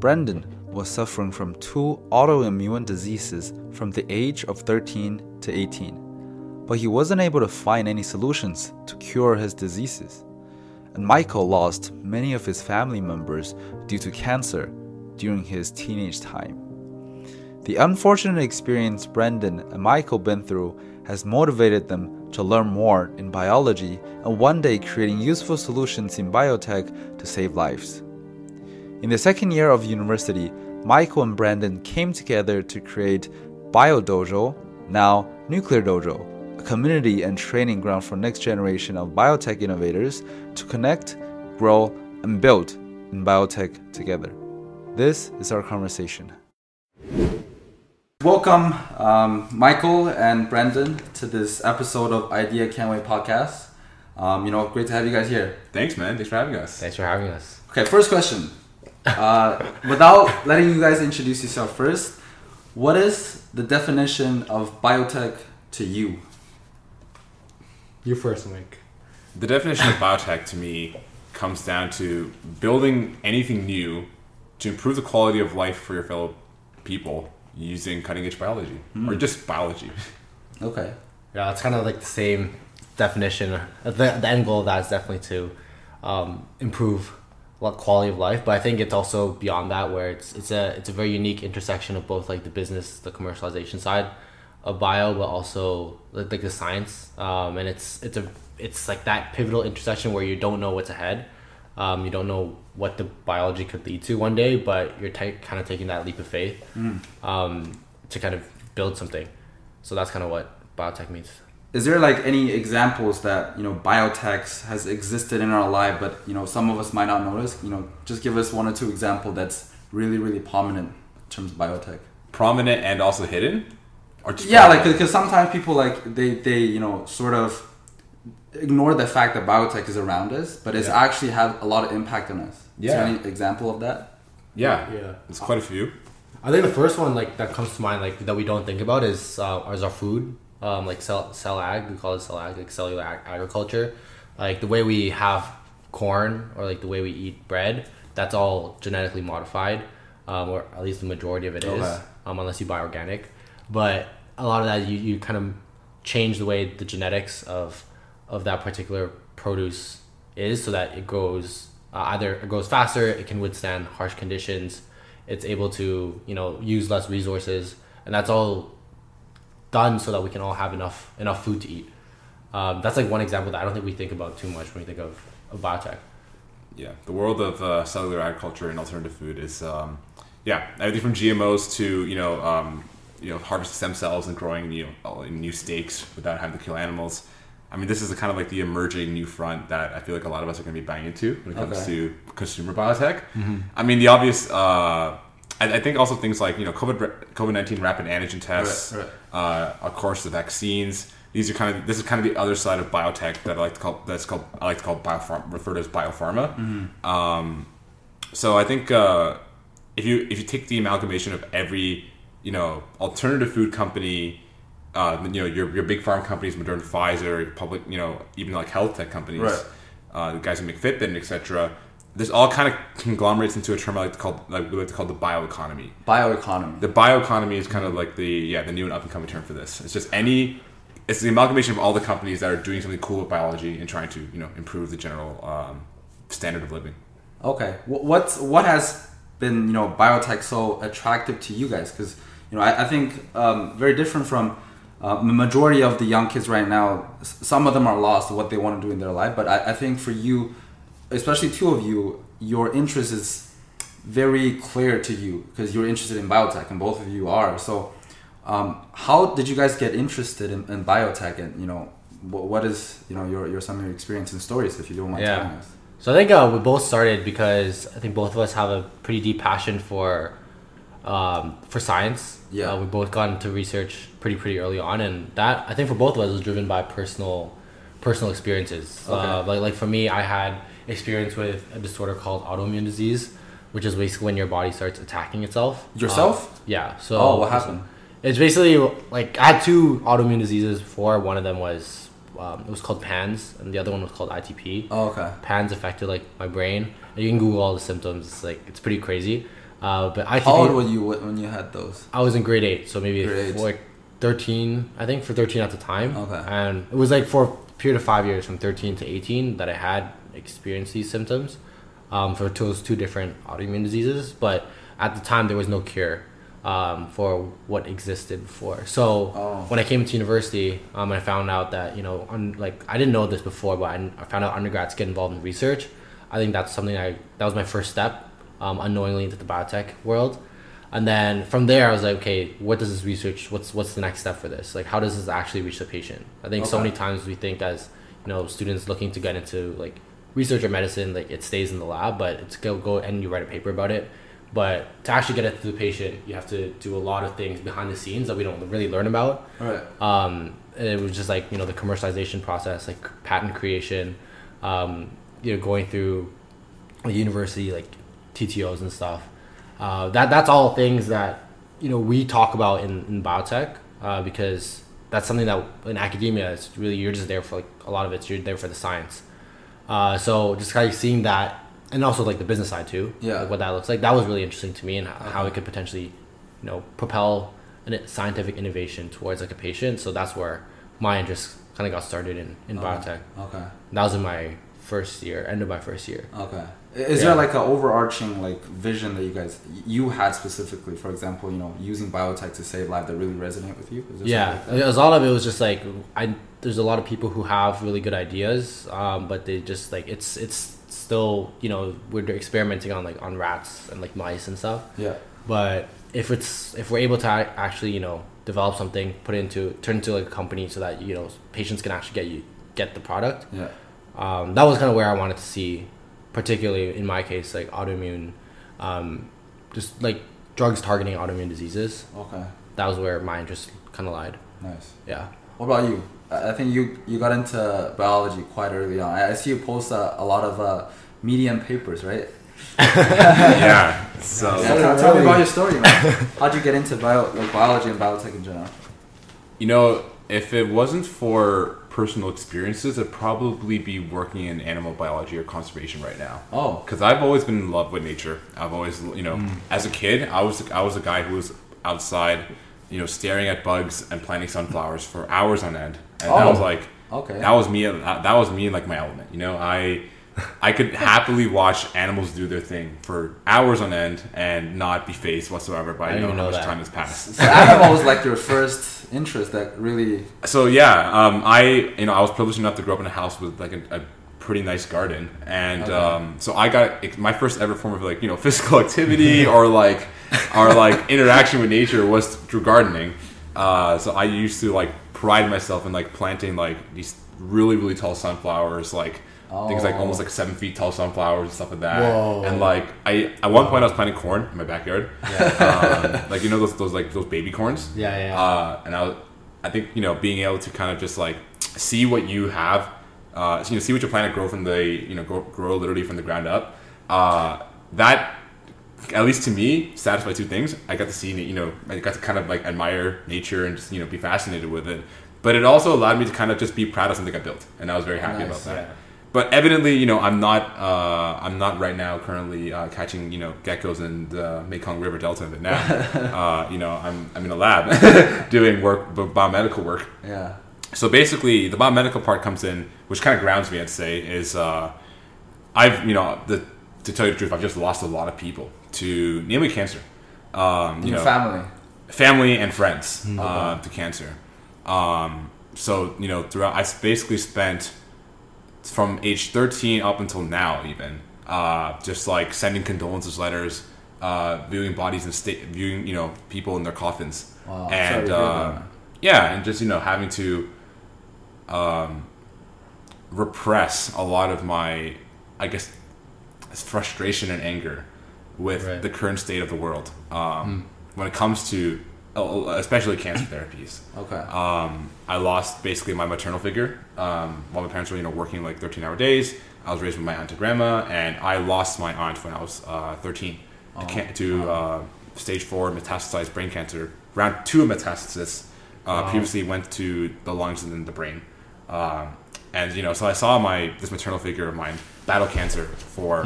Brandon was suffering from two autoimmune diseases from the age of 13 to 18, but he wasn't able to find any solutions to cure his diseases. And Michael lost many of his family members due to cancer during his teenage time. The unfortunate experience Brandon and Michael been through has motivated them to learn more in biology and one day creating useful solutions in biotech to save lives. In the second year of university, Michael and Brandon came together to create BioDojo, now Nucleate Dojo, a community and training ground for next generation of biotech innovators to connect, grow, and build in biotech together. This is our conversation. Welcome, um, Michael and Brandon, to this episode of Idea Can't Wait podcast. Um, you know, great to have you guys here. Thanks, man. Thanks for having us. Thanks for having us. Okay, first question. Uh, without letting you guys introduce yourself first, what is the definition of biotech to you? You first, Mike. The definition of biotech to me comes down to building anything new to improve the quality of life for your fellow people using cutting edge biology or just biology. Okay. Yeah, it's kind of like the same definition. The, the end goal of that is definitely to um, improve like quality of life, but I think it's also beyond that, where it's it's a it's a very unique intersection of both like the business, the commercialization side of bio, but also like, like the science. Um, and it's it's a it's like that pivotal intersection where you don't know what's ahead. Um, you don't know what the biology could lead to one day, but you're ta- kind of taking that leap of faith um, to kind of build something. So that's kind of what biotech means. Is there like any examples that you know biotech has existed in our life, but you know some of us might not notice? You know, just give us one or two example that's really really prominent in terms of biotech. Prominent and also hidden? Or just Yeah, like because sometimes people like they they you know sort of ignore the fact that biotech is around us, but it's Yeah. actually had a lot of impact on us. Is there Yeah. any example of that? yeah. Yeah. it's quite a few. I think the first one like that comes to mind like that we don't think about is uh, is our food. Um, like cell cell ag, we call it cell ag, like cellular ag- agriculture. Like the way we have corn or like the way we eat bread, that's all genetically modified, um, or at least the majority of it is, Okay. um, unless you buy organic. But a lot of that you, you kind of change the way the genetics of of that particular produce is so that it grows uh, either it grows faster, it can withstand harsh conditions, it's able to you know use less resources, and that's all done so that we can all have enough enough food to eat. Um, that's like one example that I don't think we think about too much when we think of, of biotech. Yeah. The world of uh, cellular agriculture and alternative food is, um, yeah, everything from GMOs to, you know, um, you know, harvest stem cells and growing, know, new steaks without having to kill animals. I mean, this is kind of like the emerging new front that I feel like a lot of us are going to be buying into when it comes Okay. to consumer biotech. I mean, the obvious. Uh, I, I think also things like you know COVID COVID nineteen rapid antigen tests, Right, Uh, of course the vaccines. These are kind of this is kind of the other side of biotech that I like to call that's called I like to call biopharm referred to as biopharma. Um, so I think uh, if you if you take the amalgamation of every you know alternative food company, uh, you know your your big farm companies, Moderna, Pfizer, public, you know even like health tech companies, Right. uh, the guys who make Fitbit, etc. This all kind of conglomerates into a term I like to call like we like to call the bioeconomy. Bioeconomy. The bioeconomy is kind of like the yeah the new and up and coming term for this. It's just any it's the amalgamation of all the companies that are doing something cool with biology and trying to you know improve the general um, standard of living. Okay. Wh- What's what has been you know biotech so attractive to you guys? Because you know I, I think um, very different from uh, the majority of the young kids right now. Some of them are lost what they want to do in their life, but I, I think for you, especially two of you, your interest is very clear to you because you're interested in biotech, and both of you are. So, um, how did you guys get interested in, in biotech? And you know, what, what is you know your, your some of your experience and stories, if you don't mind Yeah. telling us. So I think uh, we both started because I think both of us have a pretty deep passion for um, for science. Yeah. uh, we both got into research pretty pretty early on, and that I think for both of us was driven by personal personal experiences. Uh, Okay. like like for me, I had experience with a disorder called autoimmune disease, which is basically when your body starts attacking itself. Yourself? Uh, yeah. So Oh, what happened? It's basically like I had two autoimmune diseases before. One of them was um, it was called PANS, and the other one was called ITP. Oh, okay. PANS affected like my brain. And you can Google all the symptoms. It's like it's pretty crazy. Uh, but ITP, How old were you when you had those? I was in grade eight, so maybe Grade like thirteen. I think for thirteen at the time. Okay. And it was like for a period of five years, from thirteen to eighteen, that I had experienced these symptoms, um, for those two different autoimmune diseases. But at the time, there was no cure. Um, for what existed before. So Oh. when I came to university, um, I found out that you know, un- like I didn't know this before, but I, I found out undergrads get involved in research. I think that's something I that was my first step, um, unknowingly into the biotech world, and then from there I was like, okay, what does this research? What's what's the next step for this? Like, how does this actually reach the patient? I think so many times we think as you know students looking to get into like research or medicine, like it stays in the lab, but it's go go and you write a paper about it. But to actually get it to the patient, you have to do a lot of things behind the scenes that we don't really learn about Right. um, it was just like you know the commercialization process like patent creation um, you know going through university like ttos and stuff uh, that that's all things that you know we talk about in, in biotech uh, because that's something that in academia it's really you're just there for like a lot of it you're there for the science uh, so just kind of seeing that and also like the business side too Yeah. like what that looks like that was really interesting to me and how, how it could potentially you know propel an scientific innovation towards like a patient so that's where my interest kind of got started in, in Oh, biotech Okay. that was in my first year end of my first year Okay. Is Yeah. there like an overarching like vision that you guys you had specifically? For example, you know, using biotech to save lives that really resonate with you. Is yeah like as a lot of it was just like i there's a lot of people who have really good ideas um, but they just like it's it's still you know we're experimenting on like on rats and like mice and stuff? Yeah. but if it's if we're able to actually you know develop something put it into turn into like a company so that you know patients can actually get you get the product Yeah. um, that was kind of where I wanted to see, particularly in my case, like autoimmune, um, just like drugs targeting autoimmune diseases. Okay. That was where my interest kind of lied. Nice. Yeah. What about you? I I think you you got into biology quite early on. I I see you post a, a lot of uh, medium papers, right? yeah. So Yeah, tell, tell me about your story, man. How'd you get into bio, like biology and biotech in general? You know, if it wasn't for personal experiences, I'd probably be working in animal biology or conservation right now. Oh. Because I've always been in love with nature. I've always, you know, mm. as a kid, I was I was a guy who was outside, you know, staring at bugs and planting sunflowers for hours on end, and that Oh. was like, Okay. that was me. That that was me in like my element. You know, I. I could happily watch animals do their thing for hours on end and not be phased whatsoever by I you know, how know much that. time has passed. So animal was like your first interest that really. So yeah, um, I you know I was privileged enough to grow up in a house with like a, a pretty nice garden, and Okay. um, so I got my first ever form of like you know physical activity or like or like interaction with nature was through gardening. Uh, so I used to like pride myself in like planting like these really really tall sunflowers, like things like Oh. almost like seven feet tall sunflowers and stuff like that. Whoa. And like I at one point I was planting corn in my backyard, um, like you know those those like those baby corns. Yeah, yeah, yeah. Uh, and I, was, I think you know being able to kind of just like see what you have, uh, you know, see what your planet grow from the you know grow, grow literally from the ground up. Uh, that at least to me satisfied two things. I got to see you know I got to kind of like admire nature and just you know be fascinated with it. But it also allowed me to kind of just be proud of something I built, and I was very happy Nice, about that. yeah. But evidently, you know, I'm not. Uh, I'm not right now currently uh, catching, you know, geckos in the Mekong River Delta of Vietnam. uh, you know, I'm I'm in a lab doing work, b- biomedical work. Yeah. So basically, the biomedical part comes in, which kind of grounds me. I'd say is uh, I've you know the to tell you the truth, I've just lost a lot of people to namely cancer. Um, you know, family. family and friends uh, to cancer. Um, so you know, throughout I basically spent from age 13 up until now, even uh, just like sending condolences letters, uh, viewing bodies and state, viewing you know people in their coffins, Wow, and uh, yeah, and just you know having to um, repress a lot of my, I guess, frustration and anger with Right. the current state of the world. Um, when it comes to, especially cancer therapies. Okay. Um, I lost basically my maternal figure um, while my parents were, you know, working like 13 hour days. I was raised with my aunt and grandma, and I lost my aunt when I was uh, 13 to, can- to uh, stage four metastasized brain cancer. Round two of metastasis uh, previously went to the lungs and then the brain. Um, and you know, so I saw my this maternal figure of mine battle cancer for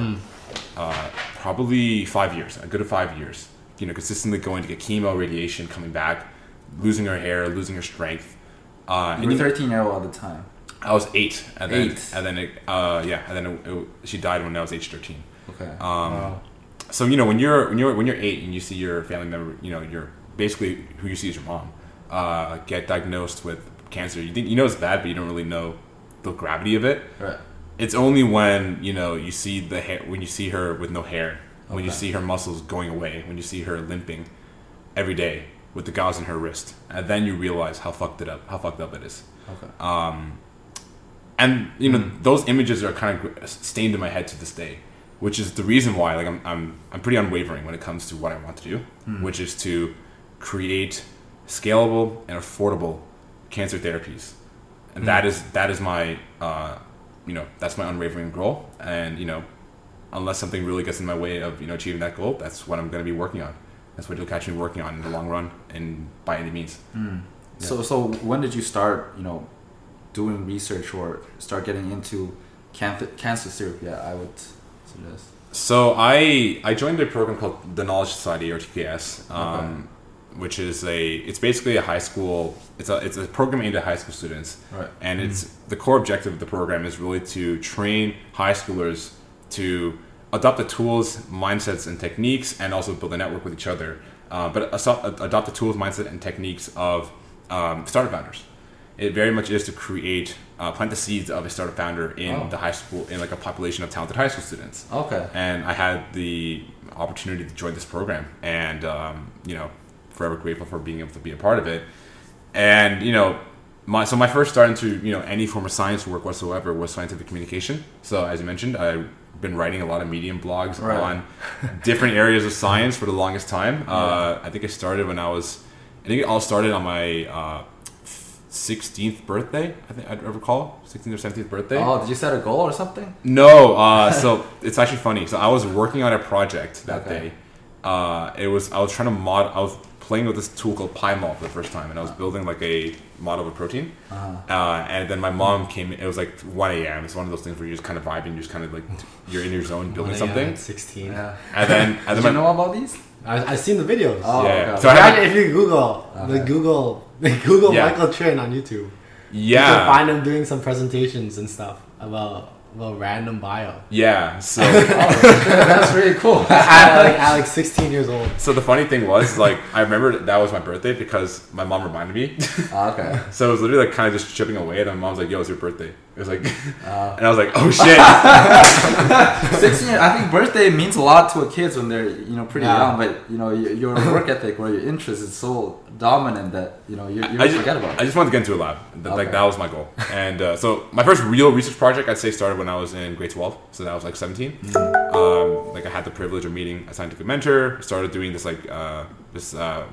uh, probably five years, a good five years. You know, consistently going to get chemo, radiation, coming back, losing her hair, losing her strength. Uh, You were 13 year old at the time. I was eight, and then Eight. and then it, uh, yeah, and then it, it, she died when I was age thirteen. Okay. Um, So you know when you're when you're when you're eight and you see your family member, you know, you're basically who you see as your mom, uh, get diagnosed with cancer. You think you know it's bad, but you don't really know the gravity of it. right. It's only when you know you see the hair when you see her with no hair, when you see her muscles going away, when you see her limping every day with the gauze in her wrist, and then you realize how fucked it up, how fucked up it is. Okay. Um, and you know those images are kind of stained in my head to this day, which is the reason why like I'm I'm I'm pretty unwavering when it comes to what I want to do, which is to create scalable and affordable cancer therapies, and that is that is my uh, you know that's my unwavering goal, and you know unless something really gets in my way of you know achieving that goal, that's what I'm going to be working on. That's what you'll catch me working on in the long run, and by any means. So so when did you start? You know, doing research or start getting into cancer cancer therapy? Yeah, I would suggest. So I I joined a program called the Knowledge Society or TKS, um, which is a it's basically a high school it's a it's a program aimed at high school students, Right. and it's the core objective of the program is really to train high schoolers to adopt the tools, mindsets, and techniques, and also build a network with each other. Uh, but adopt the tools, mindset, and techniques of um, startup founders. It very much is to create, uh, plant the seeds of a startup founder in Oh. the high school, in like a population of talented high school students Okay. and I had the opportunity to join this program, and um, you know, forever grateful for being able to be a part of it. And you know, my so my first start into you know any form of science work whatsoever was scientific communication. So as you mentioned, I've been writing a lot of Medium blogs Right. on different areas of science for the longest time. Uh, I think I started when I was, I think it all started on my. Uh, 16th birthday, I think I recall 16th or 17th birthday. Oh, did you set a goal or something? No, uh, so it's actually funny. So I was working on a project that Okay. day. Uh, it was I was trying to mod. I was playing with this tool called PyMol for the first time, and I was building like a model of a protein. Uh-huh. Uh, and then my mom came. It was like 1 a.m. It's one of those things where you're just kind of vibing, you're just kind of like you're in your zone building something. Sixteen. Yeah. And then and Did then you know about these? I I've seen the videos. Oh, Yeah. okay. So I had- if you Google the Google the Google Yeah. Michael Trinh on YouTube. You can yeah, find him doing some presentations and stuff about about random bio. yeah. So That's really cool. at, like at like 16 years old. so the funny thing was like I remember that was my birthday because my mom reminded me. Ah, okay. So it was literally like kind of just chipping away, and my mom's like, "Yo, it's your birthday." It was like, Uh, and I was like, "Oh shit!" 16 years, I think birthday means a lot to a kids when they're you know pretty Yeah. young, but you know your, your work ethic or your interest is so dominant that you know you, you I just, forget about I just wanted to get into a lab. Th- Like that was my goal. And uh, so my first real research project, I'd say, started when I was in grade twelve. So that was like seventeen. Um, like I had the privilege of meeting a scientific mentor. Started doing this like uh, this. Uh,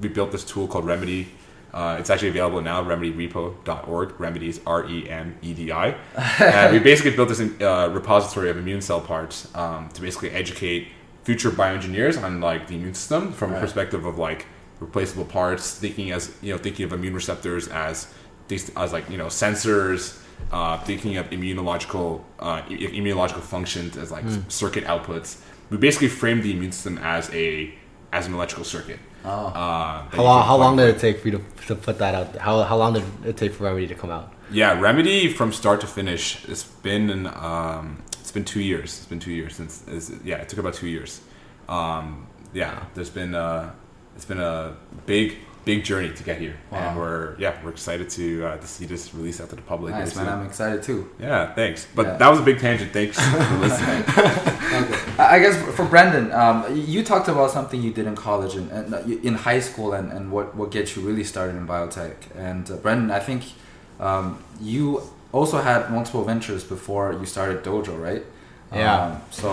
we built this tool called REMEDI. Uh, it's actually available now. remedirepo.org. Remedies, R E M E D I. And we basically built this uh, repository of immune cell parts um, to basically educate future bioengineers on like the immune system from a perspective of like replaceable parts, thinking as you know, thinking of immune receptors as these as like you know sensors, uh, thinking of immunological uh, immunological functions as like circuit outputs. We basically framed the immune system as a as an electrical circuit. Oh. Uh, How long, how long did it take for you to, to put that out? How, how long did it take for REMEDI to come out? Yeah, REMEDI from start to finish. It's been an, um, it's been two years. It's been two years since. Yeah, it took about two years. Um, yeah, there's been uh, it's been a big big journey to get here, and we're yeah we're excited to uh, to see this released out to the public. Nice man. I'm excited too. Yeah, thanks. But Yeah. that was a big tangent. Thanks for listening. Okay. I I guess for Brandon, um, you talked about something you did in college and, and uh, in high school and, and what, what gets you really started in biotech. And uh, Brandon, I think um, you also had multiple ventures before you started Dojo, right? Yeah. Um, so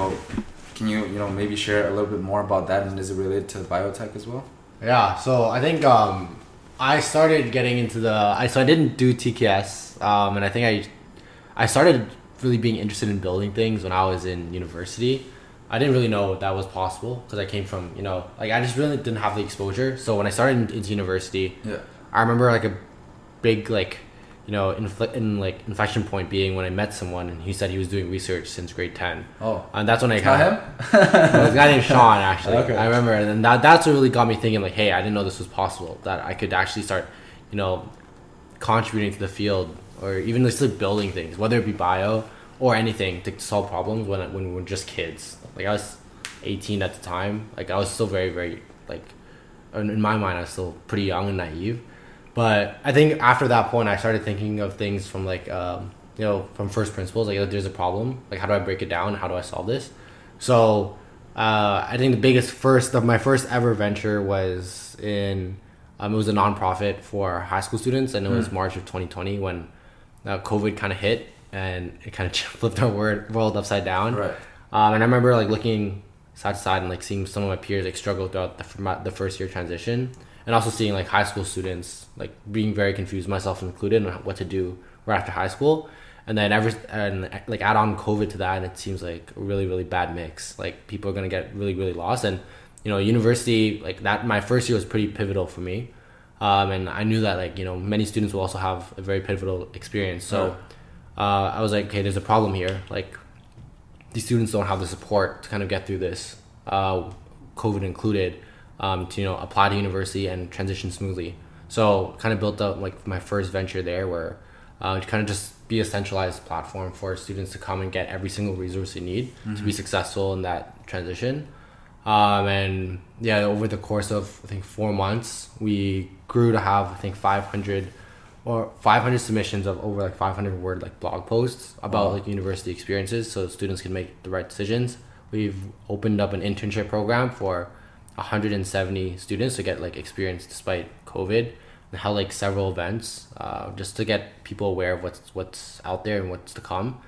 can you you know maybe share a little bit more about that and is it related to biotech as well? Yeah, so I think um, I started getting into the. I so I didn't do TKS, um, and I think I, I started really being interested in building things when I was in university. I didn't really know that was possible because I came from you know like I just really didn't have the exposure. So when I started in- into university, Yeah. I remember like a big like you know, infl- in like inflection point being when I met someone and he said he was doing research since grade ten. Oh. and that's when I got him? was a guy named Sean actually. Okay. I remember, and that that's what really got me thinking like, hey, I didn't know this was possible. That I could actually start, you know, contributing to the field or even just like building things, whether it be bio or anything to solve problems when when we were just kids. Like I was 18 at the time. Like I was still very very like in my mind I was still pretty young and naive. But I think after that point I started thinking of things from like um, you know from first principles like there's a problem. Like how do I break it down? How do I solve this? So uh, I think the biggest first of my first ever venture was in um, it was a nonprofit for high school students and it was March of 2020 when uh, COVID kind of hit and it kind of flipped our word, world upside down. Right. Um, and I remember like looking side to side and like seeing some of my peers like struggle throughout the, the first year transition, and also seeing like high school students like being very confused, myself included, on what to do right after high school. And then ever and like add on COVID to that, and it seems like a really really bad mix. Like people are gonna get really really lost, and you know university like that. My first year was pretty pivotal for me, um, and I knew that like you know many students will also have a very pivotal experience. So uh, I was like, okay, there's a problem here. Like these students don't have the support to kind of get through this, uh, COVID included, um, to you know apply to university and transition smoothly. So kind of built up like my first venture there, where uh, to kind of just be a centralized platform for students to come and get every single resource they need to be successful in that transition. Um, and yeah, over the course of I think four months, we grew to have I think 500 or 500 submissions of over like 500 word like blog posts about Wow. like university experiences, so students can make the right decisions. We've opened up an internship program for 170 students to get like experience despite COVID, and held like several events uh, just to get people aware of what's what's out there and what's to come.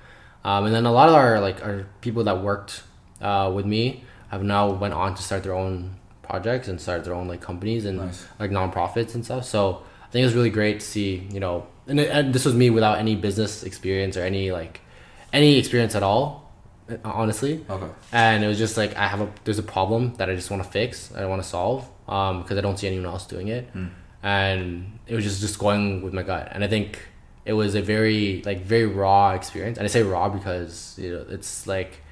Um, and then a lot of our like our people that worked uh, with me have now went on to start their own projects and start their own like companies and Nice. like nonprofits and stuff. So I think it was really great to see, you know, and, and this was me without any business experience or any like any experience at all, honestly. Okay. And it was just like I have a there's a problem that I just want to fix, I want to solve, um, because I don't see anyone else doing it, and it was just just going with my gut. And I think it was a very like very raw experience, and I say raw because you know it's like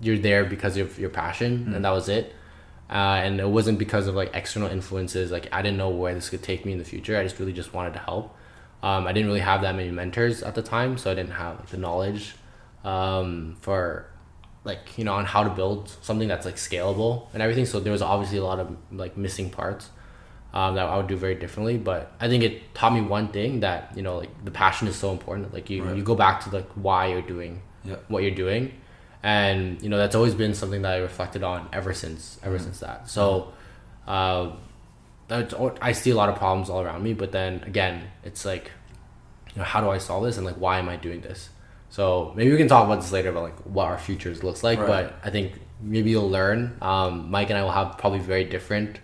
you're there because of your passion, and that was it. Uh, and it wasn't because of like external influences. Like I didn't know where this could take me in the future. I just really just wanted to help. Um, I didn't really have that many mentors at the time, so I didn't have like, the knowledge um, for like you know on how to build something that's like scalable and everything. So there was obviously a lot of like missing parts um, that I would do very differently. But I think it taught me one thing that you know like the passion is so important. Like you Right. you go back to like why you're doing Yeah. what you're doing and you know that's always been something that i reflected on ever since ever Mm-hmm. since that so uh i see a lot of problems all around me but then again it's like you know how do i solve this and like why am i doing this so maybe we can talk about this later about like what our futures looks like Right. but i think maybe you'll learn um mike and i will have probably very different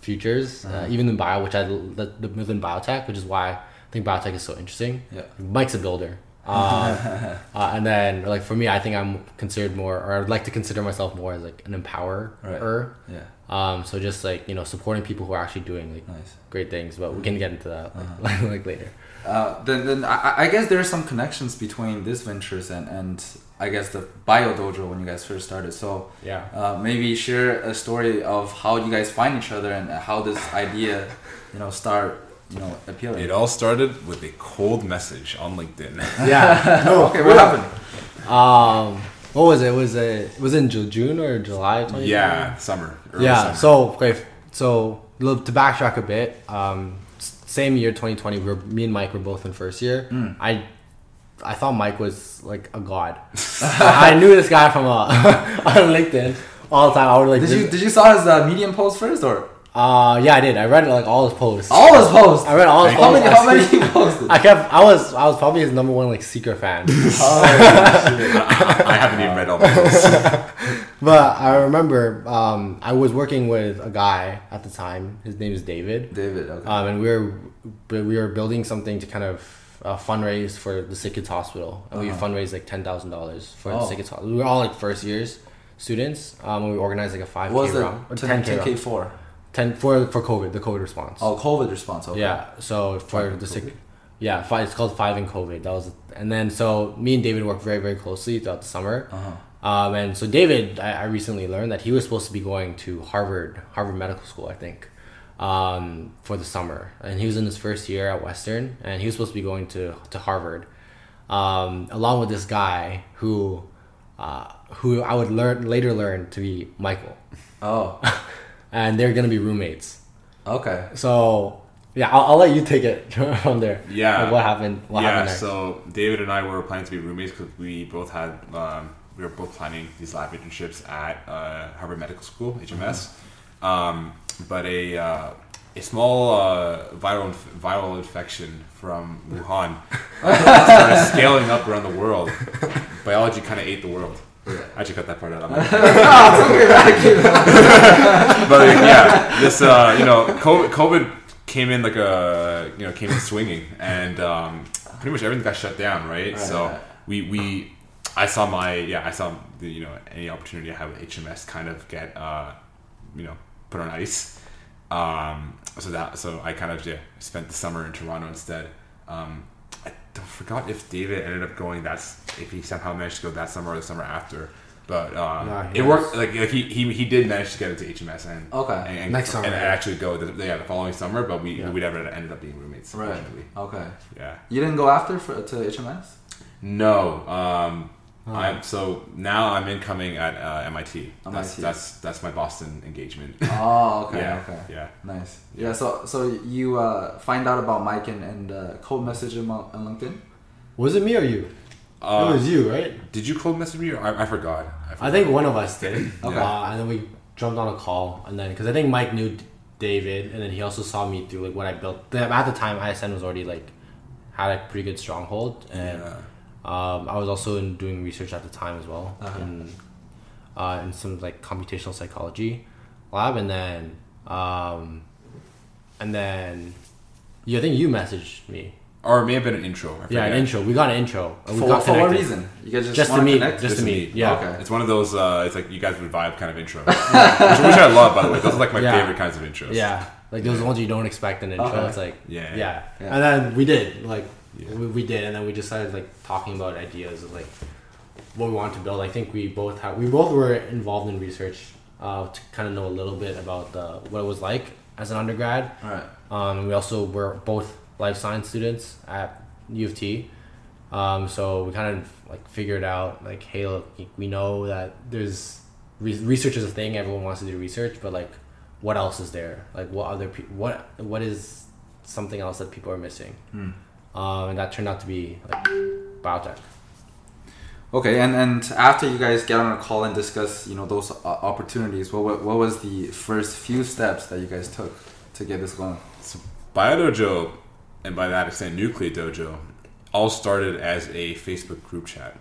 futures uh, even in bio which i the, the within biotech which is why i think biotech is so interesting Yeah. Mike's a builder. Um, uh, and then like for me, I think I'm considered more, or I'd like to consider myself more as like an empowerer. Right. Yeah. Um, so just like you know, supporting people who are actually doing like Nice. great things. But we can get into that like, Uh-huh. like later. Uh, then, then I, I guess there are some connections between these ventures and, and I guess the Bio Dojo when you guys first started. So Yeah. uh, maybe share a story of how you guys find each other and how this idea, you know, start, you know, appealing. It all started with a cold message on LinkedIn. Yeah. okay, what happened? um, what was it? it was it? It was in June or July? 2020? yeah, summer. yeah summer. so okay so to backtrack a bit um s- same year 2020 we were me and mike were both in first year. Mm. i i thought mike was like a god. I knew this guy from uh, on linkedin all the time. I would like Did you did you saw his uh, Medium post first or uh yeah i did i read like all his posts all his posts? i read all his How posts many? How many he posted? i kept i was i was probably his number one like secret fan I, I haven't even read all those. but i remember um i was working with a guy at the time his name is david David. Okay. um, and we were we were building something to kind of uh, fundraise for the Sick Kids Hospital, and we Uh-huh. fundraised like ten thousand dollars for the Oh. Sick Kids Hospital. We were all like first years students, um, we organized like a five what was k the round, 10, k 10K for? Ten for for COVID, the COVID response. Oh, COVID response. Okay. Yeah, so for the sick. Yeah, five, it's called Five in COVID. That was, and then so me and David worked very very closely throughout the summer. Uh-huh. Um, and so David, I, I recently learned that he was supposed to be going to Harvard, Harvard Medical School, I think, um, for the summer. And he was in his first year at Western, and he was supposed to be going to to Harvard, um, along with this guy who, uh, who I would learn later learn to be Michael, Oh, and they're gonna be roommates. okay. So yeah, I'll, I'll let you take it from there. Yeah. Like what happened? What yeah, happened so David and I were planning to be roommates because we both had um, we were both planning these lab internships at uh, Harvard Medical School (HMS). Um, but a uh, a small uh, viral inf- viral infection from Wuhan started scaling up around the world. Biology kind of ate the world. I actually cut that part out. I'm not- but like, yeah, this uh, you know, COVID, COVID came in like a you know came in swinging, and um, pretty much everything got shut down, right? Right, so right. we we I saw my yeah I saw the you know any opportunity to have HMS kind of get uh, you know put on ice. Um, so that so I kind of yeah spent the summer in Toronto instead. Um, I forgot if David ended up going that's if he somehow managed to go that summer or the summer after. But um, Nah, it worked. Like, like he, he he did manage to get into HMS and Okay. and, and, Next summer, and yeah. actually go the, yeah the following summer. But we Yeah. we never ended up being roommates. Right. Okay. Yeah. You didn't go after for, to HMS? No. Um, Oh. I'm so now I'm incoming at uh, MIT. That's, MIT. that's that's my Boston engagement. Oh, okay, yeah. okay. Yeah. Nice. Yeah, so so you uh, find out about Mike and, and uh, cold message him on, on LinkedIn? was it me or you? Uh, it was you, right? Did you cold message me? Or I, I forgot. I, forgot. I think one of us did. Okay. Uh, and then we jumped on a call, and then because I think Mike knew David, and then he also saw me through like what I built. At the time, iAscend was already like had a pretty good stronghold, and Yeah. Um, I was also in doing research at the time as well Uh-huh. in uh, in some like computational psychology lab, and then um, and then yeah, I think you messaged me. Or it may have been an intro. I Yeah, an intro. We got an intro. and we For, got for what reason? You guys just, Just to meet. connect? Just to meet. Yeah. Okay. It's one of those. Uh, it's like you guys would vibe kind of intro, which, which I love, by the way. Those are like my Yeah. favorite kinds of intros. Yeah, like those ones you don't expect an intro. Okay. It's like Yeah. yeah. Yeah. and then we did like Yeah. we, we did, and then we just started like talking about ideas of like what we wanted to build. I think we both have we both were involved in research uh, to kind of know a little bit about the what it was like as an undergrad. Alright. Um, we also were both life science students at U of T. Um, so we kind of like figured out like, hey, look, we know that there's re- research is a thing. Everyone wants to do research, but like, what else is there? Like, what other people? What what is something else that people are missing? Hmm. Um, and that turned out to be like biotech. Okay, and, and after you guys get on a call and discuss, you know, those uh, opportunities, what, what what was the first few steps that you guys took to get this going? So BioDojo, and by that extent Nucleate Dojo, all started as a Facebook group chat.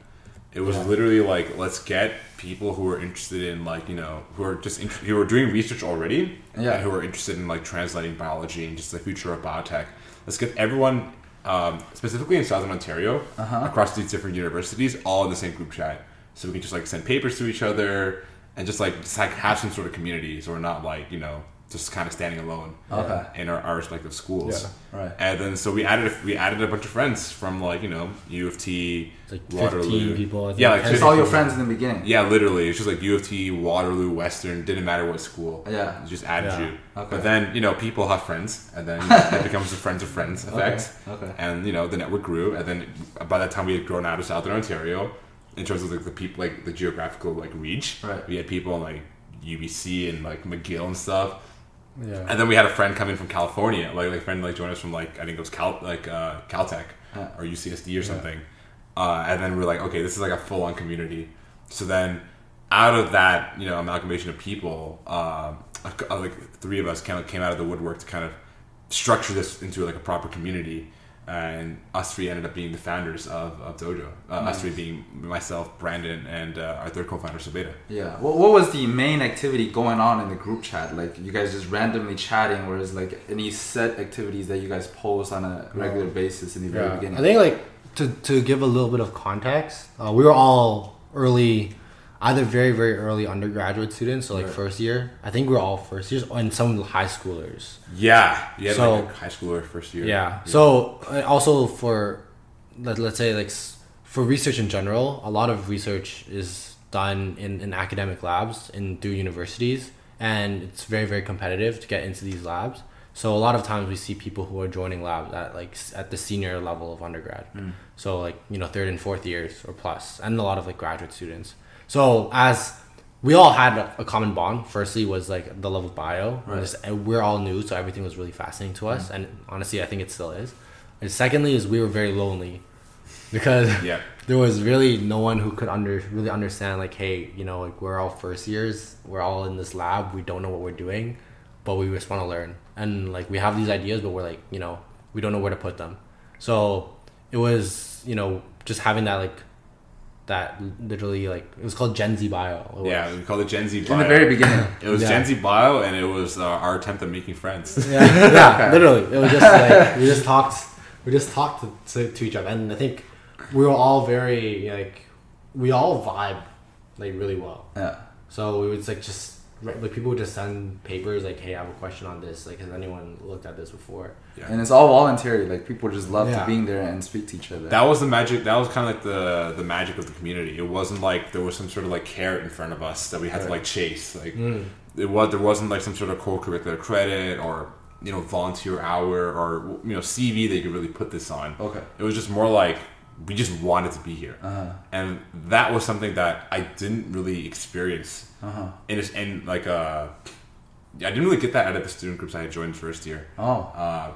It was Yeah. literally like, let's get people who are interested in like you know who are just int- who are doing research already, Yeah. and who are interested in like translating biology and just the future of biotech. Let's get everyone, um, specifically in Southern Ontario, Uh-huh. across these different universities, all in the same group chat, so we can just like send papers to each other and just like just like have some sort of community, so we're not like you know just kind of standing alone Okay. in our, our respective schools. Yeah. Right. And then so we added we added a bunch of friends from like you know U of T, It's like Waterloo. 15 people. I think. Yeah, like It's Just- all your friends in the beginning. Yeah, literally, it's just like U of T, Waterloo, Western. Didn't matter what school. Yeah. It just added Yeah. you. Okay. But then you know people have friends, and then it becomes the friends of friends effect. Okay. And you know the network grew, and then by that time we had grown out of Southern Ontario, in terms of like the people, like the geographical like reach. Right. We had people in like UBC and like McGill and stuff. Yeah. And then we had a friend come in from California, like like a friend like joined us from like I think it was Cal like uh, Caltech Yeah. or UCSD or something. Uh, and then we are like, okay, this is like a full on community. So then out of that, you know, amalgamation of people, um, uh, like three of us kind of came out of the woodwork to kind of structure this into like a proper community. And us three ended up being the founders of, of Dojo. Uh, Us three being myself, Brandon, and uh, our third co-founder, Sabeda. Yeah. What, what was the main activity going on in the group chat? Like you guys just randomly chatting, or is like any set activities that you guys post on a regular basis in the very beginning? I think like to to give a little bit of context, uh, we were all early either very very early undergraduate students, so like Right. first year. I think we're all first years, and some high schoolers. Yeah, yeah, So- like high schooler first year. Yeah. So uh, also for let, let's say like for research in general, a lot of research is done in, in academic labs and through universities, and it's very very competitive to get into these labs. So a lot of times we see people who are joining labs at like at the senior level of undergrad. So like you know third and fourth years or plus, and a lot of like graduate students. So as we all had a, a common bond. Firstly, was like the love of bio. Right. Just- and we're all new, so everything was really fascinating to us. Mm-hmm. And honestly, I think it still is. And secondly, is we were very lonely because Yeah. there was really no one who could under really understand. Like, hey, you know, like we're all first years. We're all in this lab. We don't know what we're doing, but we just want to learn. And like we have these ideas, but we're like, you know, we don't know where to put them. So it was, you know, just having that like that literally like it was called Gen Z Bio. It was. Yeah, we called it Gen Z In Bio. the very beginning. It was Yeah. Gen Z Bio, and it was uh, our attempt at making friends. yeah, yeah literally. It was just like we just talked, we just talked to, to, to each other, and I think we were all very like we all vibe like really well. Yeah. So we would like just like people would just send papers like, "Hey, I have a question on this. Like, has anyone looked at this before?" And it's all voluntary. Like people just love Yeah. to being there and speak to each other. That was the magic. That was kind of like the the magic of the community. It wasn't like there was some sort of like carrot in front of us that we had to like chase. Like Mm. it was there wasn't like some sort of co-curricular credit or you know volunteer hour or you know CV that you could really put this on. Okay. It was just more like we just wanted to be here, Uh-huh. and that was something that I didn't really experience Uh-huh. in a- in like uh, I didn't really get that out of the student groups I had joined first year. Oh. Uh,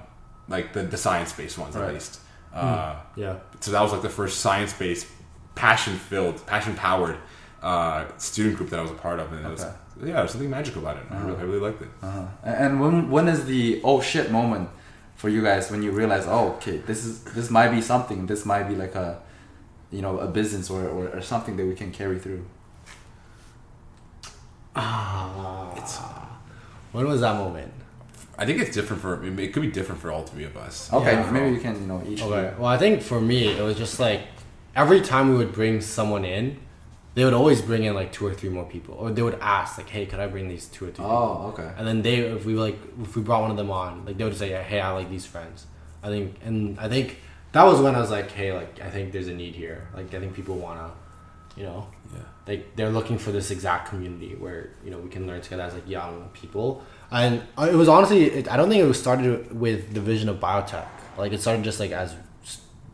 like the the science based ones Right. at least. Uh, Yeah. so that was like the first science based, passion filled, passion powered uh, student group that I was a part of, and it was Okay. yeah, there's something magical about it. I, really, I really liked it. Uh-huh. And and when when is the oh shit moment for you guys when you realize oh okay this is this might be something this might be like a you know a business or, or, or something that we can carry through. Ah, when was that moment? I think it's different for me, it could be different for all three of us. Okay, Yeah. maybe you can you know each. Okay. Well, I think for me, it was just like every time we would bring someone in, they would always bring in like two or three more people, or they would ask like, "Hey, could I bring these two or three?" people? Oh okay. And then they, if we like, if we brought one of them on, like they would say, "Hey, I like these friends." I think, and I think that was when I was like, "Hey, like I think there's a need here. Like I think people wanna, you know, Yeah. like they're looking for this exact community where you know we can learn together as like young people." And uh, it was honestly, it, I don't think it was started with the vision of biotech. Like it started just like as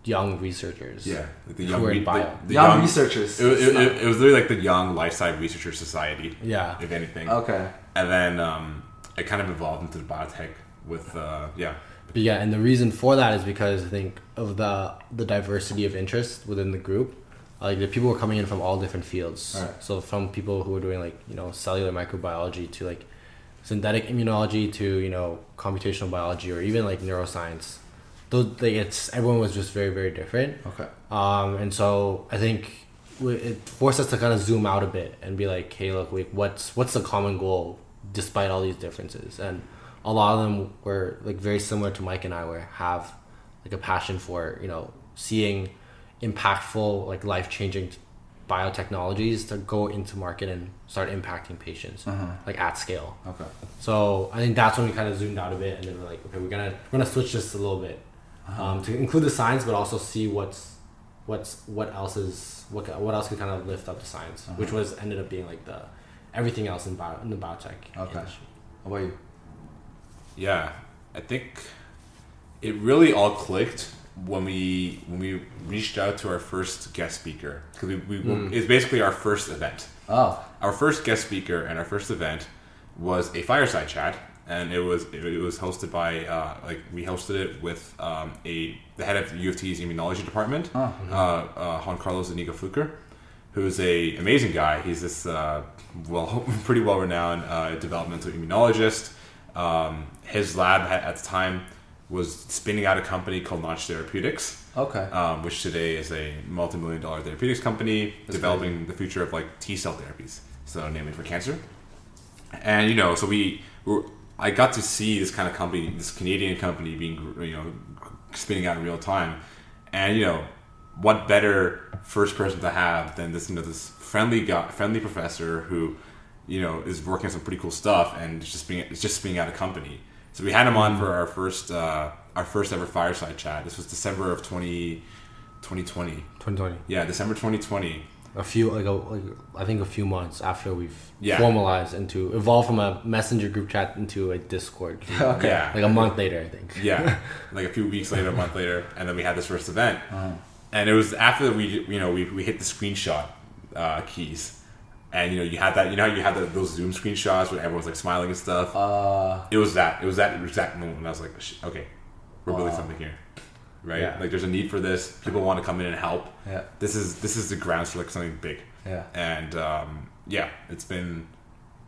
young researchers. Yeah, like the Who young, were in re- bio. the, the Young researchers. It, was- it, it, it was literally like the young life side researcher society, Yeah. if anything. Okay. And then um, it kind of evolved into the biotech with uh, yeah, But yeah, and the reason for that is because I think of the the diversity of interest within the group. Like the people were coming in from all different fields. Right. So from people who were doing like you know cellular microbiology to like synthetic immunology to you know computational biology or even like neuroscience. Those like it's everyone was just very very different. Okay. Um, and so I think it forced us to kind of zoom out a bit and be like, hey, look, like, what's what's the common goal despite all these differences? And a lot of them were like very similar to Mike and I, where have like a passion for you know seeing impactful like life changing biotechnologies to go into market and start impacting patients Uh-huh. like at scale. Okay. So I think that's when we kind of zoomed out a bit, and then we're like, okay, we're gonna we're gonna switch this a little bit um, to include the science, but also see what's what's what else is what ca- what else could kind of lift up the science, which was ended up being like the everything else in bio in the biotech. Okay. industry. How about you? yeah. I think it really all clicked when we when we reached out to our first guest speaker because we, we Mm. it's basically our first event. Oh. Our first guest speaker and our first event was a fireside chat, and it was it, was hosted by uh, like we hosted it with um, a the head of U of T's immunology department, Oh. uh, uh, Juan Carlos Zúñiga-Pflücker, who's a amazing guy. He's this uh, well pretty well renowned uh, developmental immunologist. Um, his lab at, at the time was spinning out a company called Notch Therapeutics Okay. um, which today is a multi-million dollar therapeutics company That's developing the future of like T cell therapies, so namely for cancer. And you know, so we were, I got to see this kind of company, this Canadian company being you know spinning out in real time, and you know, what better first person to have than this you know this friendly guy, friendly professor who you know is working on some pretty cool stuff and just being it's just being out of company. So we had him on for our first uh, our first ever fireside chat. This was December of 20, 2020. 2020. Yeah, December 2020. A few like a like I think a few months after we've Yeah. formalized into evolved from a messenger group chat into a Discord. Okay. Yeah. Like a month later, I think. yeah, like a few weeks later, a month later, and then we had this first event, Uh-huh. and it was after we, you know, we, we hit the screenshot uh, keys, and you know, you had that, you know, how you had the, those Zoom screenshots where everyone's like smiling and stuff. Uh, it was that, it was that exact moment. And I was like, okay, we're building Wow. something here, right? Yeah. Like, there's a need for this. People want to come in and help. yeah, This is this is the grounds for like something big, yeah. and um, yeah, it's been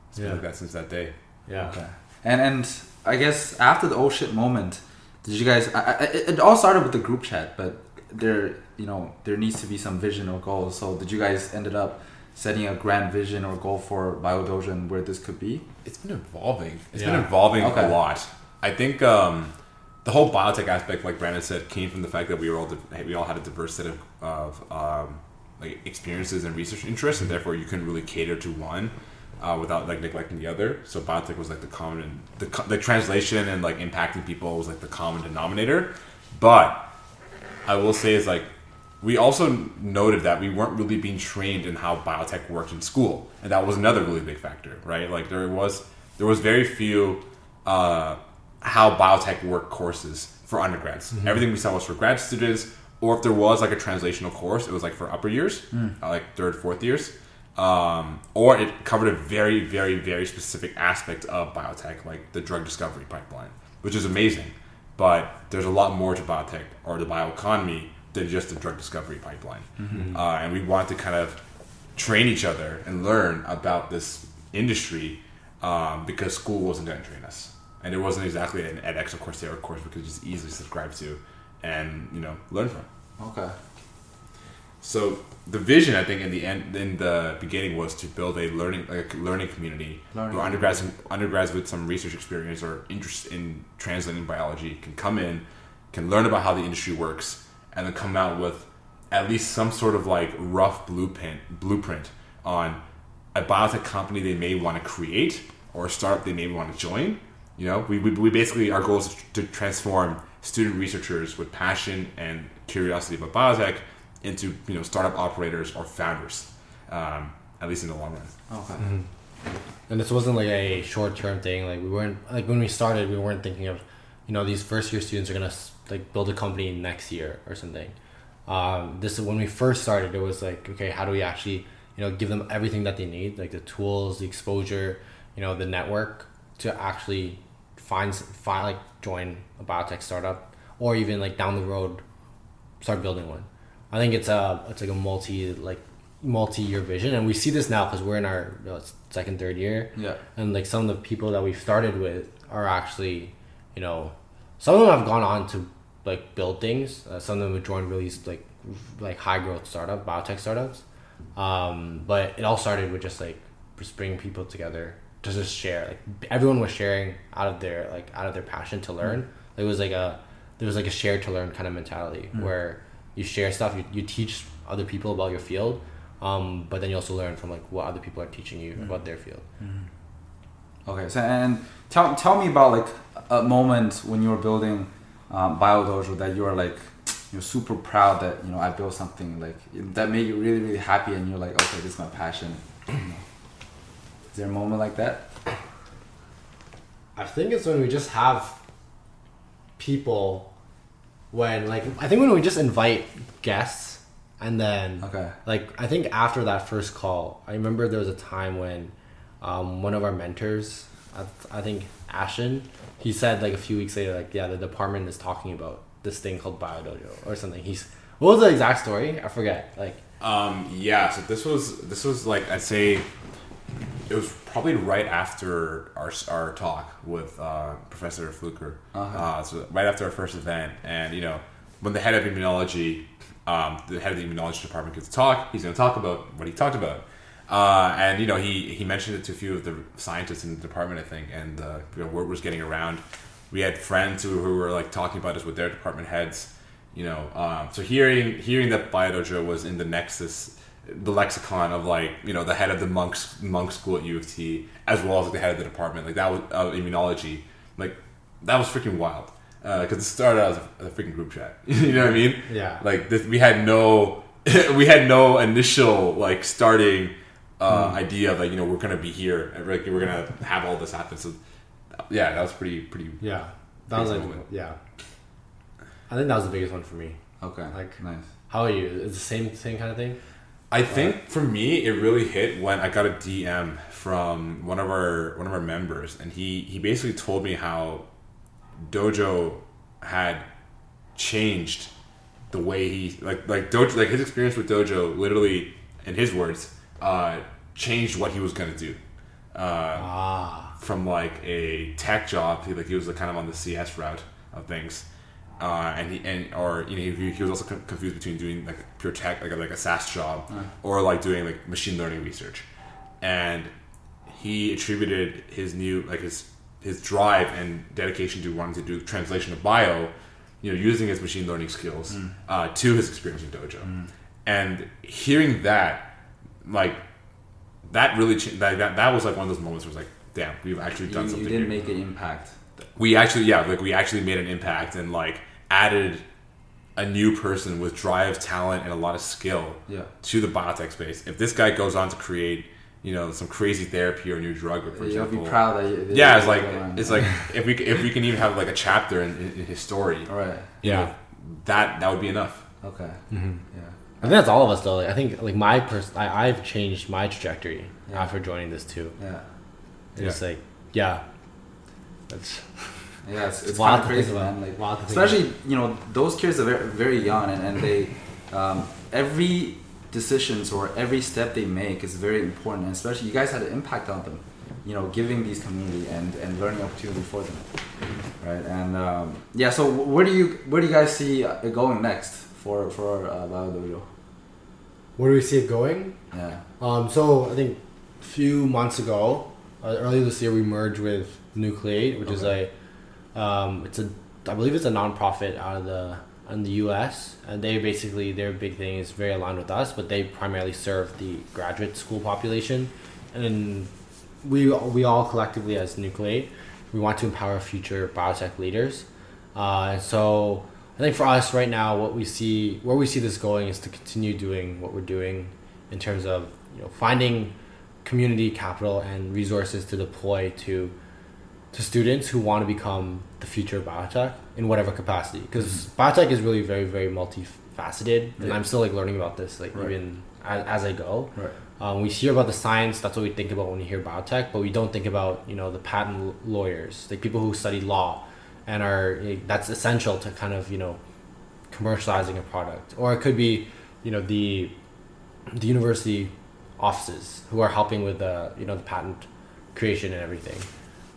it's been like that since that day. Yeah. Okay. And and I guess after the oh shit moment, did you guys? I, I, it it all started with the group chat, but there, you know, there needs to be some vision or goals. So did you guys ended up setting a grand vision or goal for BioDojo and where this could be? it's been evolving. It's Yeah. been evolving Okay. a lot. I think um, the whole biotech aspect, like Brandon said, came from the fact that we were all di- we all had a diverse set of, of um, like experiences and research interests, and therefore you couldn't really cater to one uh, without like neglecting the other. So biotech was like the common the the translation and like impacting people was like the common denominator. But I will say is like we also noted that we weren't really being trained in how biotech worked in school, and that was another really big factor, right? Like there was there was very few uh, how biotech work courses for undergrads. Everything we saw was for grad students, or if there was like a translational course, it was like for upper years, uh, like third, fourth years. Um, or it covered a very, very, very specific aspect of biotech, like the drug discovery pipeline, which is amazing. But there's a lot more to biotech or the bioeconomy than just the drug discovery pipeline. Uh, and we wanted to kind of train each other and learn about this industry um, because school wasn't going to train us. And it wasn't exactly an edX or Coursera course we could just easily subscribe to and, you know, learn from. Okay. So the vision, I think, in the end, in the beginning, was to build a learning, like a learning community Learning where undergrads, undergrads with some research experience or interest in translating biology can come in, can learn about how the industry works, and then come out with at least some sort of like rough blueprint, blueprint on a biotech company they may want to create or a startup they may want to join. You know, we, we, we basically our goal is to transform student researchers with passion and curiosity about biotech into you know startup operators or founders, um, at least in the long run. Okay. And this wasn't like a short term thing. Like we weren't like when we started, we weren't thinking of, you know, these first year students are gonna like build a company next year or something. Um, this is when we first started. It was like, okay, how do we actually, you know, give them everything that they need, like the tools, the exposure, you know, the network to actually find find like join a biotech startup or even like down the road start building one. I think it's a it's like a multi like multi year vision, and we see this now because we're in our you know, second third year, Yeah. and like some of the people that we've started with are actually, you know, some of them have gone on to like build things. Uh, some of them have joined really like like high growth startup biotech startups, um, but it all started with just like just bringing people together to just share. Like everyone was sharing out of their like out of their passion to learn. It was like a there was like a share to learn kind of mentality where you share stuff, you, you teach other people about your field, um, but then you also learn from like what other people are teaching you about their field. Okay. So and tell tell me about like a moment when you were building um, BioDojo that you were like you're super proud that you know I built something like that made you really really happy and you're like okay this is my passion. You know. Is there a moment like that? I think it's when we just have people when like I think when we just invite guests and then Okay. like I think after that first call, I remember there was a time when um, one of our mentors, I, I think Ashen, he said like a few weeks later, like yeah, the department is talking about this thing called BioDojo or something. He's what was the exact story? I forget. Like Um, yeah, so this was this was like I'd say it was probably right after our our talk with uh, Professor Pflücker. Uh-huh. Uh, so right after our first event, and you know when the head of immunology, um, the head of the immunology department gets to talk, he's going to talk about what he talked about. Uh, and you know he, he mentioned it to a few of the scientists in the department, I think, and uh, you know, word was getting around. We had friends who, who were like talking about us with their department heads, You know, um, so hearing hearing that Biodojo was in the nexus, the lexicon of like you know the head of the monks Munk school at U of T, as well as like, the head of the department, like that was uh, immunology, like that was freaking wild. Because it started out as a, as a freaking group chat. you know what I mean? Yeah. Like this, we had no, we had no initial like starting uh, idea of like you know we're gonna be here, and, like we're gonna have all this happen. So yeah, that was pretty pretty. Yeah, that was like moment. yeah. I think that was the biggest one for me. Okay. Like- nice. How are you? Is the same same kind of thing? I think for me, it really hit when I got a DM from one of our one of our members, and he he basically told me how Dojo had changed the way he like like Dojo like his experience with Dojo literally, in his words, uh, changed what he was gonna do. Uh, Ah, from like a tech job, he like he was like, kind of on the CS route of things, uh, and he and or you know he, he was also con- confused between doing like pure tech like a, like a SaaS job or like doing like machine learning research, and he attributed his new like his his drive and dedication to wanting to do translation of bio, you know, using his machine learning skills uh, to his experience in Dojo, and hearing that, like that really cha- that, that that was like one of those moments where it's like, damn, we've actually You, done you something. did here. make an impact. we actually, yeah, like we actually made an impact and like added a new person with drive, talent, and a lot of skill Yeah. to the biotech space. If this guy goes on to create, you know, some crazy therapy or new drug, for You'll example, be proud that you. that yeah, it's like it's like if we if we can even have like a chapter in, in, in his story, All right. Yeah. know, that that would be enough. Okay. Mm-hmm. Yeah. I think that's all of us though. Like, I think like my person, I I've changed my trajectory Yeah. after joining this too. Yeah. It's like yeah, that's Yeah, it's, it's wild kind of crazy, think about. man. Like, Wild to think especially you know those kids are very, very young, and, and they um, every decisions or every step they make is very important, and especially you guys had an impact on them. You know, giving these community and, and learning opportunity for them, right? And um, yeah, so where do you where do you guys see it going next for for uh, BioDojo? Where do we see it going? Yeah. Um, so I think a few months ago, uh, earlier this year, we merged with Nucleate, which is a, um, it's a, I believe it's a nonprofit out of the in the U.S. and they basically their big thing is very aligned with us, but they primarily serve the graduate school population, and we we all collectively as Nucleate, we want to empower future biotech leaders. Uh, and so I think for us right now, what we see where we see this going is to continue doing what we're doing in terms of you know finding community capital and resources to deploy to to students who want to become the future of biotech in whatever capacity because biotech is really very very multifaceted and Yeah. i'm still like learning about this like Right. even as, as i go Right. um, we hear about the science that's what we think about when we hear biotech but we don't think about you know the patent lawyers like people who study law and are that's essential to kind of you know commercializing a product or it could be you know the the university offices who are helping with the you know the patent creation and everything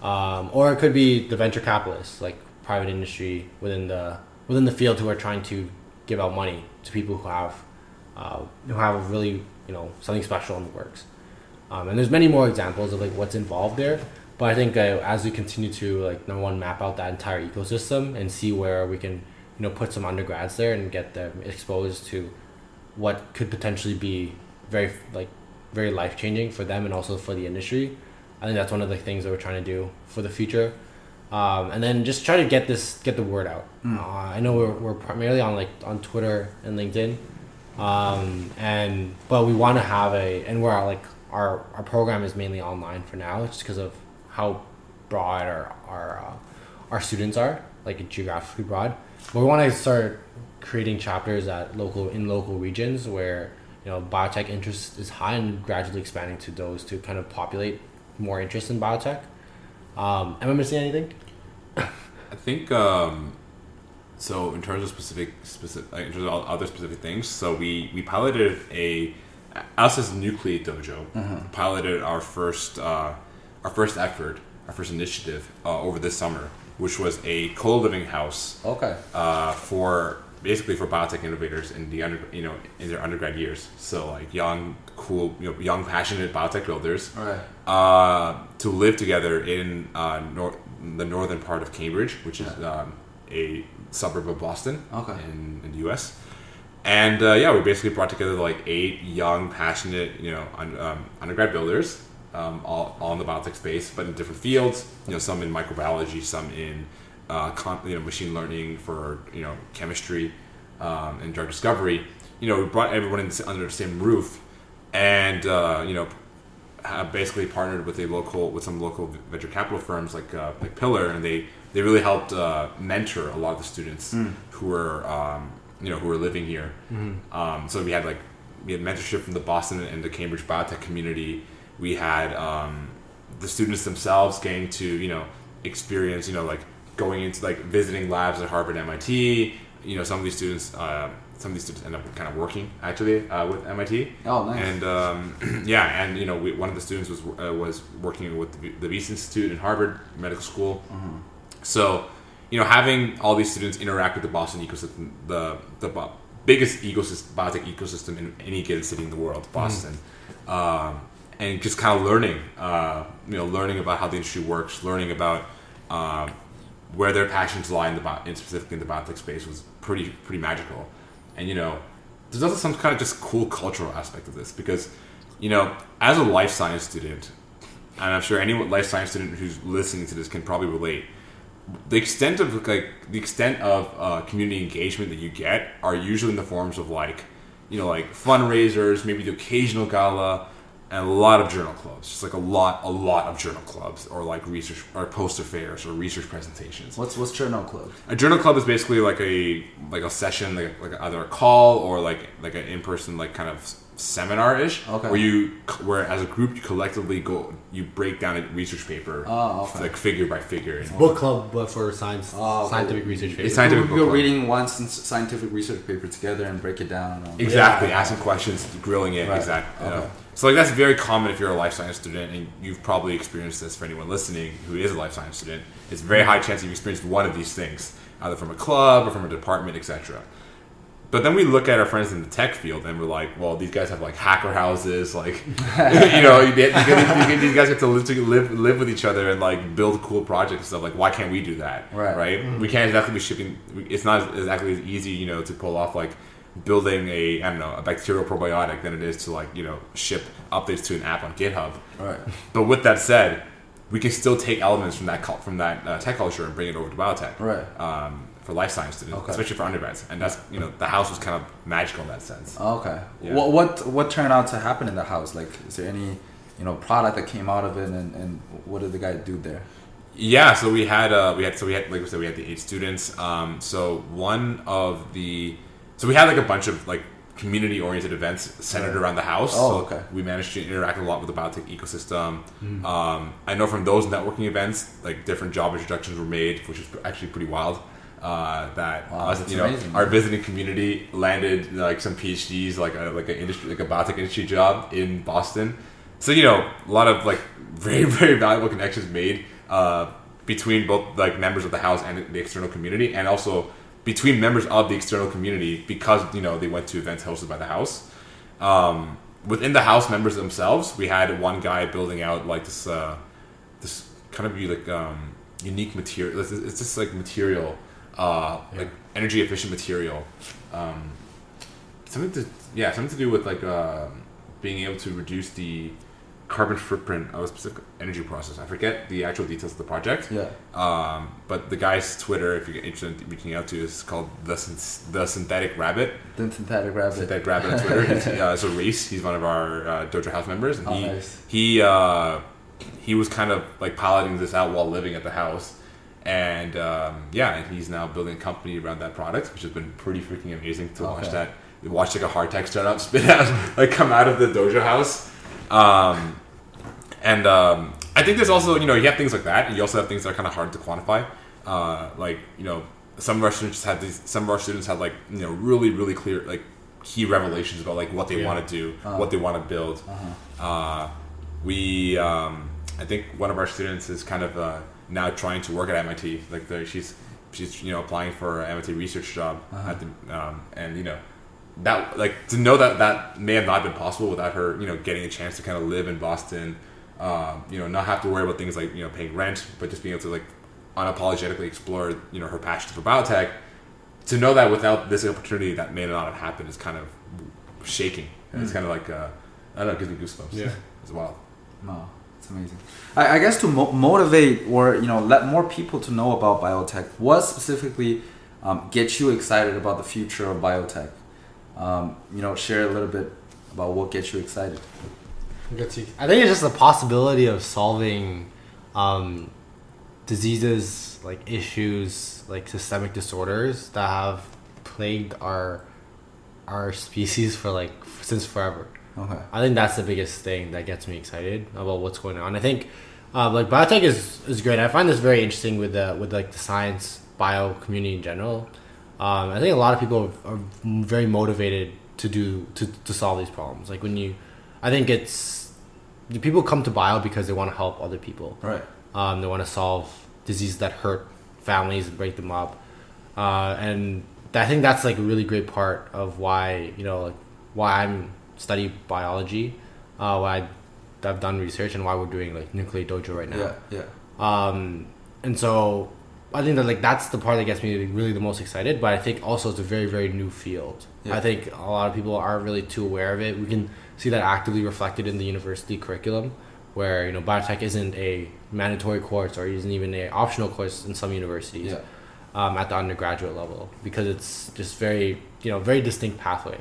um, or it could be the venture capitalists like private industry within the within the field who are trying to give out money to people who have uh, who have really you know something special in the works um, and there's many more examples of like what's involved there but i think uh, as we continue to like number one map out that entire ecosystem and see where we can you know put some undergrads there and get them exposed to what could potentially be very like very life changing for them and also for the industry. I think that's one of the things that we're trying to do for the future, um, and then just try to get this get the word out. Uh, I know we're, we're primarily on like on Twitter and LinkedIn, um, and but we want to have a and we're like our our program is mainly online for now, just because of how broad our our uh, our students are, like geographically broad. But we want to start creating chapters at local in local regions where you know biotech interest is high and gradually expanding to those to kind of populate more interest in biotech. Um, am I missing anything? I think um, so. In terms of specific, specific, in terms of other specific things, so we we piloted a us as Nucleate Dojo piloted our first uh, our first effort, our first initiative uh, over this summer, which was a co-living house Okay. uh, for basically for biotech innovators in the under you know in their undergrad years. So like young, cool, you know, young, passionate biotech builders right. uh, to live together in uh, nor- the northern part of Cambridge, which is um, a suburb of Boston, Okay. in, in the U.S. And uh, yeah, we basically brought together like eight young, passionate, you know, un, um, undergrad builders, um, all, all in the biotech space, but in different fields. You know, some in microbiology, some in uh, con- you know machine learning for you know chemistry um, and drug discovery. You know, we brought everyone in, under the same roof, and uh, you know, basically partnered with a local with some local venture capital firms like uh, like Pillar, and they they really helped uh, mentor a lot of the students who were um, you know who were living here. Um, so we had like we had mentorship from the Boston and the Cambridge biotech community. We had um, the students themselves getting to you know experience you know like going into like visiting labs at Harvard, MIT. You know some of these students. Uh, some of these students end up kind of working actually uh, with MIT. Oh, nice. And um, yeah, and you know, we, one of the students was uh, was working with the, the Wyss Institute in Harvard Medical School. So, you know, having all these students interact with the Boston ecosystem, the the bo- biggest ecosystem, biotech ecosystem in any given city in the world, Boston, um, and just kind of learning, uh, you know, learning about how the industry works, learning about um, where their passions lie in the in specifically in the biotech space was pretty pretty magical, and you know, there's also some kind of just cool cultural aspect of this because, you know, as a life science student, and I'm sure any life science student who's listening to this can probably relate. The extent of like the extent of uh, community engagement that you get are usually in the forms of like, you know, like fundraisers, maybe the occasional gala, and a lot of journal clubs. Just like a lot, a lot of journal clubs, or like research or poster fairs or research presentations. What's what's journal club? A journal club is basically like a like a session, like, like either a call or like like an in person like kind of seminar ish, Okay. where you where as a group you collectively go you break down a research paper, Oh, okay. like figure by figure. And Book club, but for science, Oh, scientific research. Paper. It's papers. scientific we book go club. reading one scientific research paper together and break it down. Um, Exactly, Yeah. asking questions, grilling it. Right. Exactly. you know. So like that's very common if you're a life science student, and you've probably experienced this. For anyone listening who is a life science student, it's a very high chance you've experienced one of these things, either from a club or from a department, etc. But then we look at our friends in the tech field, and we're like, well, these guys have like hacker houses, like you know, these guys have to live to live live with each other and like build cool projects and stuff. Like, why can't we do that? Right. Right. Mm-hmm. We can't exactly be shipping. It's not exactly as easy, you know, to pull off like building a I don't know a bacterial probiotic than it is to like you know ship updates to an app on GitHub. Right. But with that said, we can still take elements from that from that uh, tech culture and bring it over to biotech. Right. Um, for life science students, Okay. especially for undergrads, and that's you know the house was kind of magical in that sense. Okay. Yeah. What what what turned out to happen in the house? Like, is there any you know product that came out of it, and, and what did the guy do there? Yeah, so we had uh, we had so we had like we said we had the eight students. Um, so one of the so we had like a bunch of like community oriented events centered Right. around the house. Oh, so okay. We managed to interact a lot with the biotech ecosystem. Um, I know from those networking events, like different job introductions were made, which is actually pretty wild. Uh, that Wow, us, you know amazing. our visiting community landed like some PhDs, like a, like an industry like a biotech industry job in Boston. So you know a lot of like very very valuable connections made uh, between both like members of the house and the external community, and also between members of the external community because you know they went to events hosted by the house. Um, within the house members themselves, we had one guy building out like this uh, this kind of like um, unique material. It's, it's just like material, uh, like energy efficient material. Um, something to yeah, something to do with like uh, being able to reduce the carbon footprint of a specific energy process. I forget the actual details of the project. Yeah. Um, but the guy's Twitter, if you're interested in reaching out to, is called the Syn- the synthetic rabbit. Then synthetic rabbit. Synthetic rabbit on Twitter. He's, uh, so Reese, he's one of our uh, Dojo House members, and Oh, he nice. he uh, he was kind of like piloting this out while living at the house. And um, yeah, and he's now building a company around that product, which has been pretty freaking amazing to watch Okay. that. Watch like a hard tech startup spit out, like come out of the dojo house. Um, and um, I think there's also, you know, you have things like that, and you also have things that are kind of hard to quantify. Uh, like, you know, some of our students had these, some of our students had like, you know, really, really clear, like, key revelations about like what they Yeah. want to do, Uh-huh. what they want to build. Uh-huh. Uh, we, um, I think one of our students is kind of uh, now trying to work at MIT. Like, the, she's she's you know applying for an MIT research job Uh-huh. at the, um, and you know that like to know that that may have not been possible without her you know getting a chance to kind of live in Boston. Um, you know, not have to worry about things like you know paying rent, but just being able to like unapologetically explore you know her passion for biotech. To know that without this opportunity, that may not have happened is kind of shaking. And It's kind of like uh, I don't know, it gives me goosebumps. Yeah. as well. No, it's amazing. I, I guess to mo- motivate or you know let more people to know about biotech, what specifically um, gets you excited about the future of biotech? Um, you know, share a little bit about what gets you excited. I think it's just the possibility of solving um, diseases, like issues, like systemic disorders that have plagued our our species for like since forever. Okay. I think that's the biggest thing that gets me excited about what's going on. I think uh, like biotech is, is great. I find this very interesting with the with like the science bio community in general. Um, I think a lot of people are very motivated to do to, to solve these problems. Like when you, I think it's the people come to bio because they want to help other people. Right. Um, they want to solve diseases that hurt families, and break them up, uh, and I think that's like a really great part of why you know like why I'm study biology, uh, why I've done research, and why we're doing like Nucleate Dojo right now. Yeah. Yeah. Um, and so I think that like that's the part that gets me really the most excited. But I think also it's a very very new field. Yeah. I think a lot of people aren't really too aware of it. We can see that actively reflected in the university curriculum, where you know biotech isn't a mandatory course or isn't even a optional course in some universities. Yeah. Um, at the undergraduate level because it's just very you know very distinct pathway.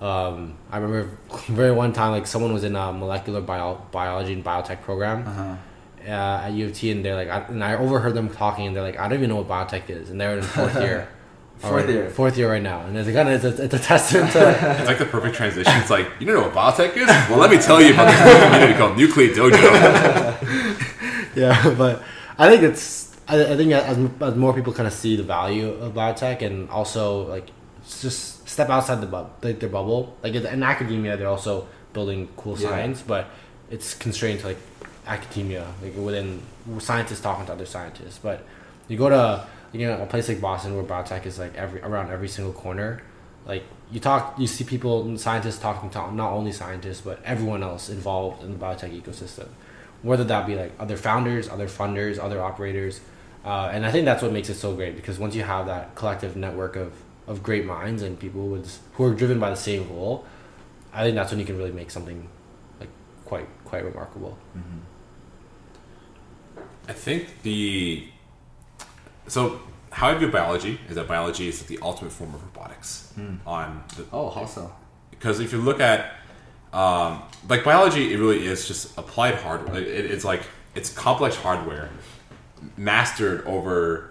Um, I remember very one time like someone was in a molecular bio- biology and biotech program Uh-huh. Uh, at U of T, and they're like, I, and I overheard them talking, and they're like, I don't even know what biotech is, and they're in fourth year, Fourth Or year. fourth year right now, and it's kind of it's a, it's a testament to It's like the perfect transition. It's like you don't know what biotech is. Well, let me tell you about this community called Nucleate Dojo. yeah, but I think it's I, I think as, as more people kind of see the value of biotech, and also like just step outside the bubble, like their bubble, like in academia, they're also building cool Yeah. science, but it's constrained to like academia, like within scientists talking to other scientists. But you go to you know a place like Boston where biotech is like every around every single corner, like you talk, you see people, scientists talking to not only scientists but everyone else involved in the biotech ecosystem, whether that be like other founders, other funders, other operators, uh, and I think that's what makes it so great because once you have that collective network of of great minds and people with who are driven by the same goal, I think that's when you can really make something like quite quite remarkable. I think the so how I view biology is that biology is the ultimate form of robotics on the, Oh, how so? because if you look at um, like biology, it really is just applied hardware. It, it's like it's complex hardware mastered over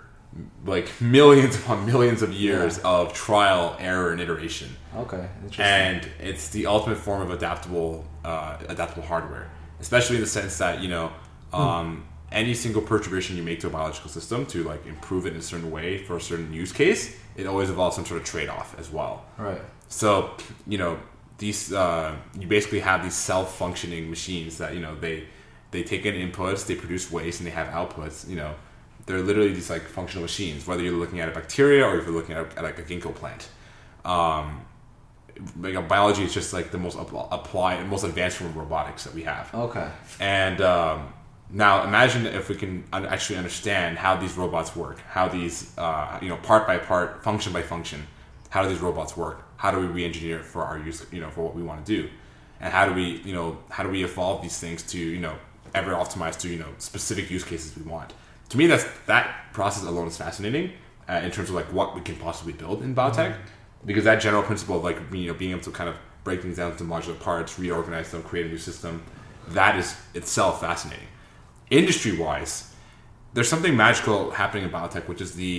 like millions upon millions of years of trial, error, and iteration. Okay. Interesting. and it's the ultimate form of adaptable uh, adaptable hardware especially in the sense that you know um, any single perturbation you make to a biological system to like improve it in a certain way for a certain use case it always involves some sort of trade-off as well right. so you know these uh, you basically have these self-functioning machines that you know they they take in inputs they produce waste and they have outputs you know they're literally these like functional machines whether you're looking at a bacteria or if you're looking at, at like a ginkgo plant um, like, uh, biology is just like the most app- applied most advanced form of robotics that we have Okay. and um, now imagine if we can actually understand how these robots work, how these, uh, you know, part by part, function by function, how do these robots work? How do we re-engineer it for our use, you know, for what we want to do? And how do we, you know, how do we evolve these things to, you know, ever optimize to, you know, specific use cases we want? To me, that's that process alone is fascinating uh, in terms of like what we can possibly build in biotech, because that general principle of like you know being able to kind of break things down into modular parts, reorganize them, create a new system, that is itself fascinating. Industry wise, there's something magical happening in biotech, which is the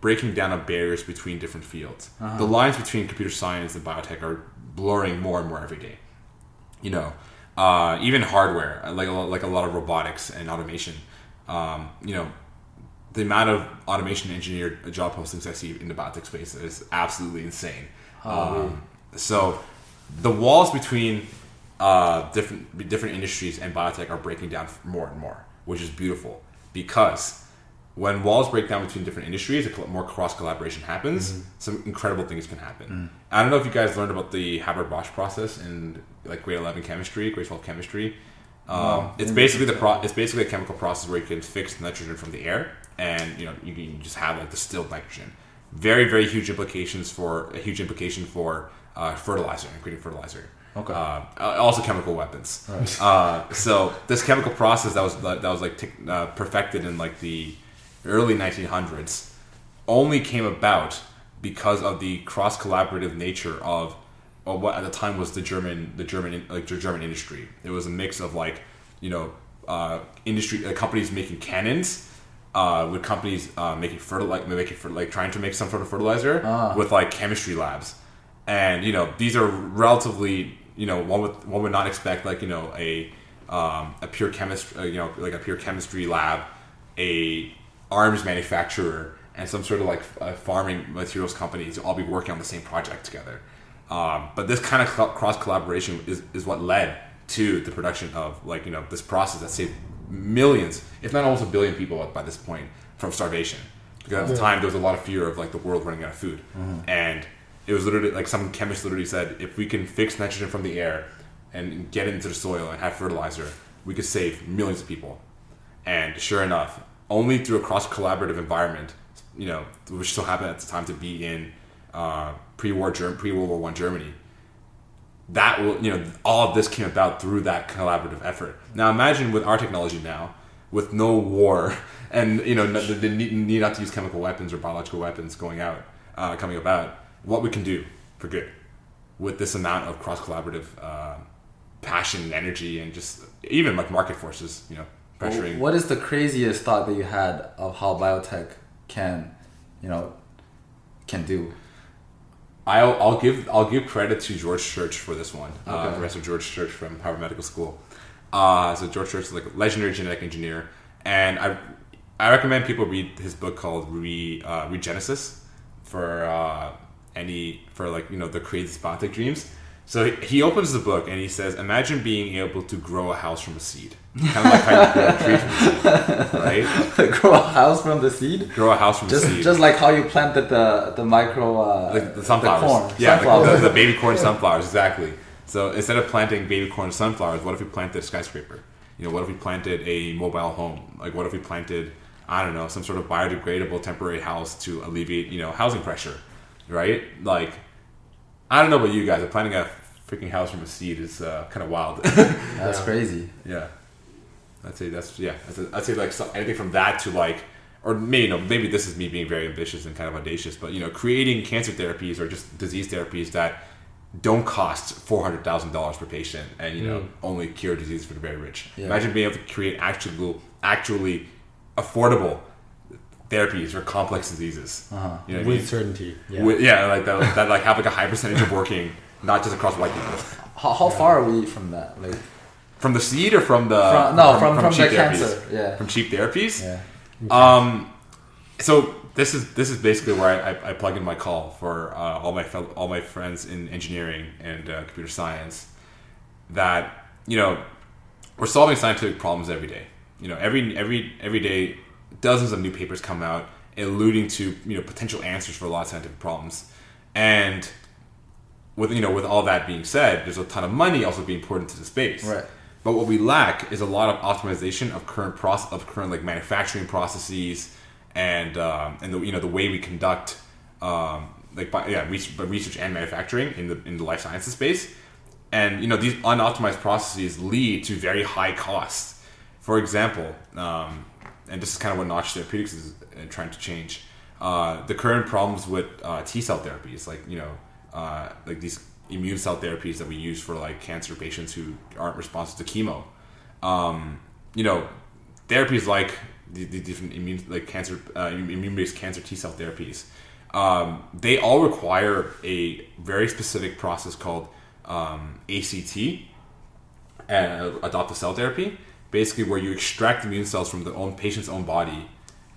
breaking down of barriers between different fields. The lines between computer science and biotech are blurring more and more every day. You know, uh, even hardware, like a, like a lot of robotics and automation. Um, you know, the amount of automation engineered job postings I see in the biotech space is absolutely insane. Um, so the walls between uh, different different industries and biotech are breaking down more and more, which is beautiful because when walls break down between different industries, a more cross collaboration happens. Some incredible things can happen. I don't know if you guys learned about the Haber Bosch process in like grade eleven chemistry, grade twelve chemistry. Um, Wow. it's basically the pro- it's basically a chemical process where you can fix nitrogen from the air, and you know you can just have like distilled nitrogen. Very very huge implications for a huge implication for uh, fertilizer, including fertilizer. Okay. Uh, uh, also chemical weapons. Uh, so this chemical process that was that was like tech uh, perfected in like the early 1900s only came about because of the cross collaborative nature of, of what at the time was the German the German like the German industry. It was a mix of like you know uh, industry uh, companies making cannons. Uh, with companies uh, making fertilizer, like making fer- like trying to make some sort of fertilizer Ah. with like chemistry labs, and you know these are relatively you know one would one would not expect like you know a um, a pure chemist uh, you know like a pure chemistry lab, a arms manufacturer, and some sort of like uh, farming materials company to all be working on the same project together. Um, but this kind of cross collaboration is, is what led to the production of like you know this process that saved millions, if not almost a billion people by this point from starvation. Because at the time there was a lot of fear of like the world running out of food, and it was literally like some chemist literally said, if we can fix nitrogen from the air and get it into the soil and have fertilizer, we could save millions of people. And sure enough, only through a cross collaborative environment, you know, which so happened at the time to be in uh, pre-war Germ- pre-World War One Germany, that will you know all of this came about through that collaborative effort. Now imagine with our technology now, with no war and you know the, the need, not to use chemical weapons or biological weapons going out uh, coming about, what we can do for good with this amount of cross collaborative uh, passion and energy and just even like market forces, you know, pressuring. What is the craziest thought that you had of how biotech can, you know, can do? I'll, I'll give I'll give credit to George Church for this one. Uh, Professor George Church from Harvard Medical School. Uh, so George Church is like a legendary genetic engineer, and I I recommend people read his book called Re uh, Regenesis for uh, any for like you know the crazy biotech dreams. So he, opens the book and he says, "Imagine being able to grow a house from a seed, kind of like how you grow a tree from a seed, right? Grow a house from the seed? Grow a house from Just a seed." just like how you planted the the micro uh, the, the sunflowers. corn. Yeah, the- sunflowers. The, the baby corn sunflowers, exactly. So instead of planting baby corn sunflowers, what if we planted a skyscraper? You know, what if we planted a mobile home? Like, what if we planted, I don't know, some sort of biodegradable temporary house to alleviate, you know, housing pressure, right? Like, I don't know about you guys, but planting a freaking house from a seed is uh, kind of wild. That's crazy. Yeah, I'd say that's yeah. I'd say, I'd say like so, anything from that to like, or maybe you know maybe this is me being very ambitious and kind of audacious, but you know creating cancer therapies or just disease therapies that don't cost four hundred thousand dollars per patient and you know only cure disease for the very rich. Yeah. Imagine being able to create actual actually affordable therapies for complex diseases. Uh-huh. You know what I mean? with certainty. Yeah. With- yeah, like that, that like have like a high percentage of working, not just across white people. How, how far are we from that? Like From the seed or from the from, no from from, cheap the therapies? cancer. Yeah. From cheap therapies. Yeah. Um, so this is this is basically where I, I, I plug in my call for uh, all my fel- all my friends in engineering and uh, computer science. That you know, we're solving scientific problems every day. You know, every every every day, dozens of new papers come out alluding to you know potential answers for a lot of scientific problems, and with you know with all that being said, there's a ton of money also being poured into the space. Right. But what we lack is a lot of optimization of current process of current like manufacturing processes and um, and the you know the way we conduct um, like bi- yeah research, research and manufacturing in the in the life sciences space. And you know these unoptimized processes lead to very high costs. For example, um, and this is kind of what Notch Therapeutics is uh, trying to change. Uh, the current problems with uh, T cell therapies, like you know, uh, like these immune cell therapies that we use for like cancer patients who aren't responsive to chemo. Um, you know, therapies like the, the different immune like cancer uh, immune based cancer T cell therapies. Um, they all require a very specific process called um, ACT, uh, adoptive cell therapy, basically where you extract immune cells from the own patient's own body,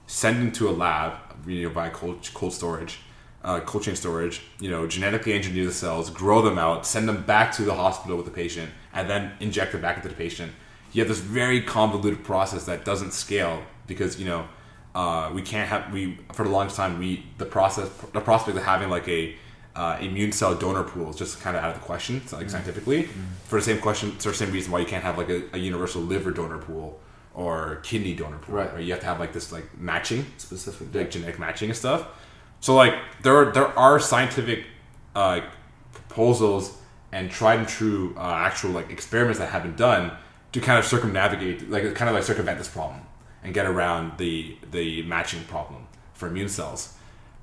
send them to a lab, you know, by cold, cold storage, uh, cold chain storage, you know, genetically engineer the cells, grow them out, send them back to the hospital with the patient, and then inject them back into the patient. You have this very convoluted process that doesn't scale because you know uh, we can't have we for the longest time we the process the prospect of having like a uh, immune cell donor pools just kind of out of the question, like scientifically, for the same question, for the same reason why you can't have like a, a universal liver donor pool or kidney donor pool, Right. right? You have to have like this like matching, Specific. like genetic matching and stuff. So like there are there are scientific uh, proposals and tried and true uh, actual like experiments that have been done to kind of circumnavigate like kind of like circumvent this problem and get around the the matching problem for immune cells.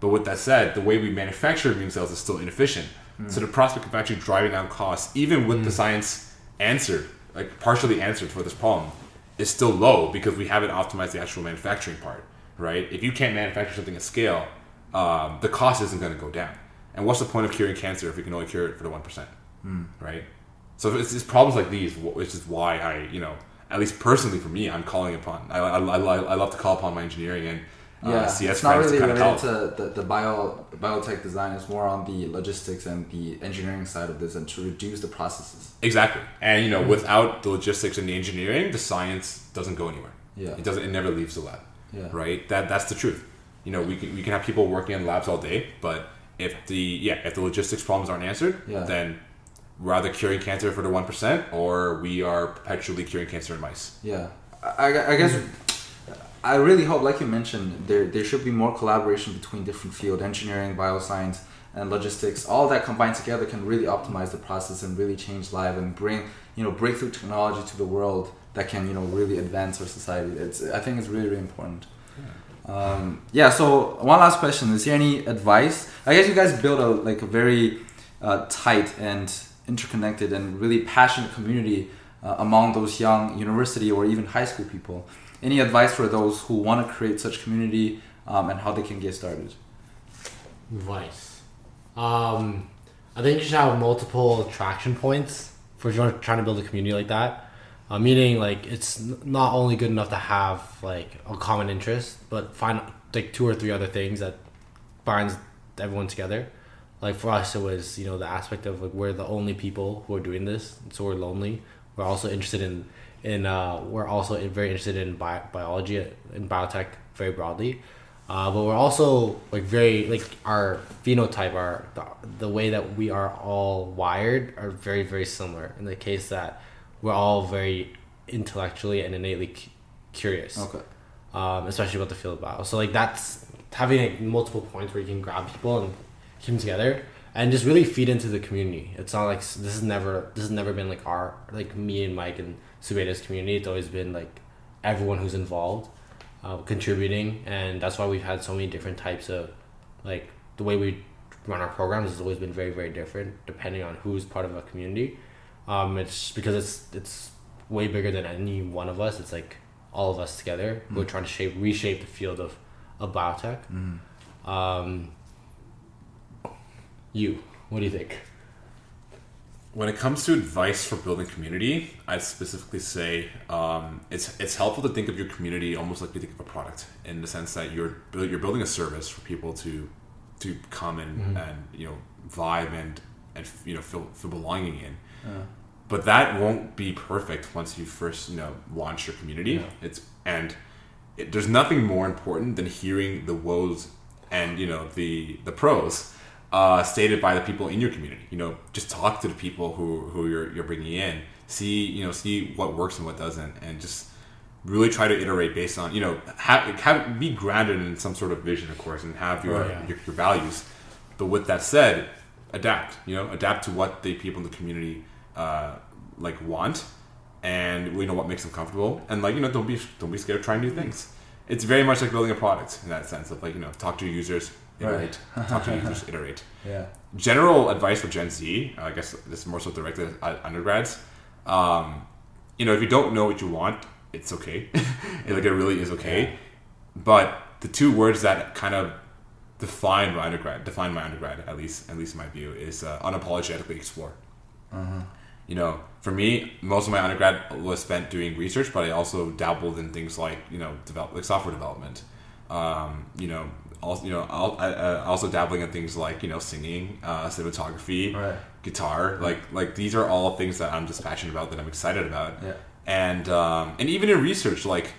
But with that said, the way we manufacture immune cells is still inefficient. So the prospect of actually driving down costs, even with the science answered, like partially answered for this problem, is still low because we haven't optimized the actual manufacturing part, right? If you can't manufacture something at scale, um, the cost isn't going to go down. And what's the point of curing cancer if we can only cure it for the one percent, right? So it's, it's problems like these, which is why I, you know, at least personally for me, I'm calling upon. I, I, I, I love to call upon my engineering and uh, Yeah, CS it's not really to kind of related help. to the, the bio biotech design. It's more on the logistics and the engineering side of this, and to reduce the processes. Exactly. And you know, without the logistics and the engineering, the science doesn't go anywhere. Yeah. It doesn't it never leaves the lab. Yeah. Right? That that's the truth. You know, we can we can have people working in labs all day, but if the yeah, if the logistics problems aren't answered, Yeah. then we're either curing cancer for the one percent or we are perpetually curing cancer in mice. Yeah, I, I- I guess I really hope, like you mentioned, there there should be more collaboration between different field, engineering, bioscience, and logistics. All that combined together can really optimize the process and really change life and bring you know breakthrough technology to the world that can you know really advance our society. It's I think it's really really important. Um, yeah. So one last question: Is there any advice? I guess you guys build a like a very uh, tight and interconnected and really passionate community uh, among those young university or even high school people. Any advice for those who want to create such community um, and how they can get started? Advice. Um, I think you should have multiple attraction points for if you're trying to build a community like that. Uh, meaning, like, it's not only good enough to have like a common interest, but find like two or three other things that binds everyone together. Like for us, it was you know the aspect of like we're the only people who are doing this, so we're lonely. We're also interested in in uh, we're also very interested in bi- biology and biotech very broadly. Uh, but we're also like very like our phenotype, our the, the way that we are all wired are very very similar. In the case that we're all very intellectually and innately cu- curious, Okay. um, especially about the field of bio. So like that's having like, multiple points where you can grab people and keep them together and just really feed into the community. It's not like this has never this has never been like our like me and Mike and Subeda's community. It's always been like everyone who's involved uh, contributing, and that's why we've had so many different types of like the way we run our programs has always been very very different depending on who's part of a community. Um, it's because it's it's way bigger than any one of us. It's like all of us together. We're trying to shape reshape the field of of biotech. Um, you, what do you think? When it comes to advice for building community, I specifically say um, it's it's helpful to think of your community almost like you think of a product, in the sense that you're you're building a service for people to to come and, and you know vibe and and you know feel feel belonging in. But that won't be perfect once you first you know launch your community. Yeah. It's and it, there's nothing more important than hearing the woes and you know the the pros uh, stated by the people in your community. You know, just talk to the people who who you're you're bringing in. See you know see what works and what doesn't, and just really try to iterate based on you know have, have be grounded in some sort of vision, of course, and have your, Oh, yeah. your your values. But with that said, adapt. You know, adapt to what the people in the community uh, like want, and you know what makes them comfortable. And like you know, don't be don't be scared of trying new things. It's very much like building a product in that sense of like you know, talk to your users, iterate, talk to your users, iterate. Yeah. General advice for Gen Z, I guess this is more so directed at undergrads. Um, you know, if you don't know what you want, it's okay. Like it really is okay. But the two words that kind of define my undergrad, define my undergrad at least, at least in my view, is uh, unapologetically explore. You know, for me, most of my undergrad was spent doing research, but I also dabbled in things like you know, develop like software development. Um, you know, also you know, I, also dabbling in things like you know, singing, uh, cinematography, Right. guitar. Like like these are all things that I'm just passionate about, that I'm excited about. Yeah. And um, and even in research, like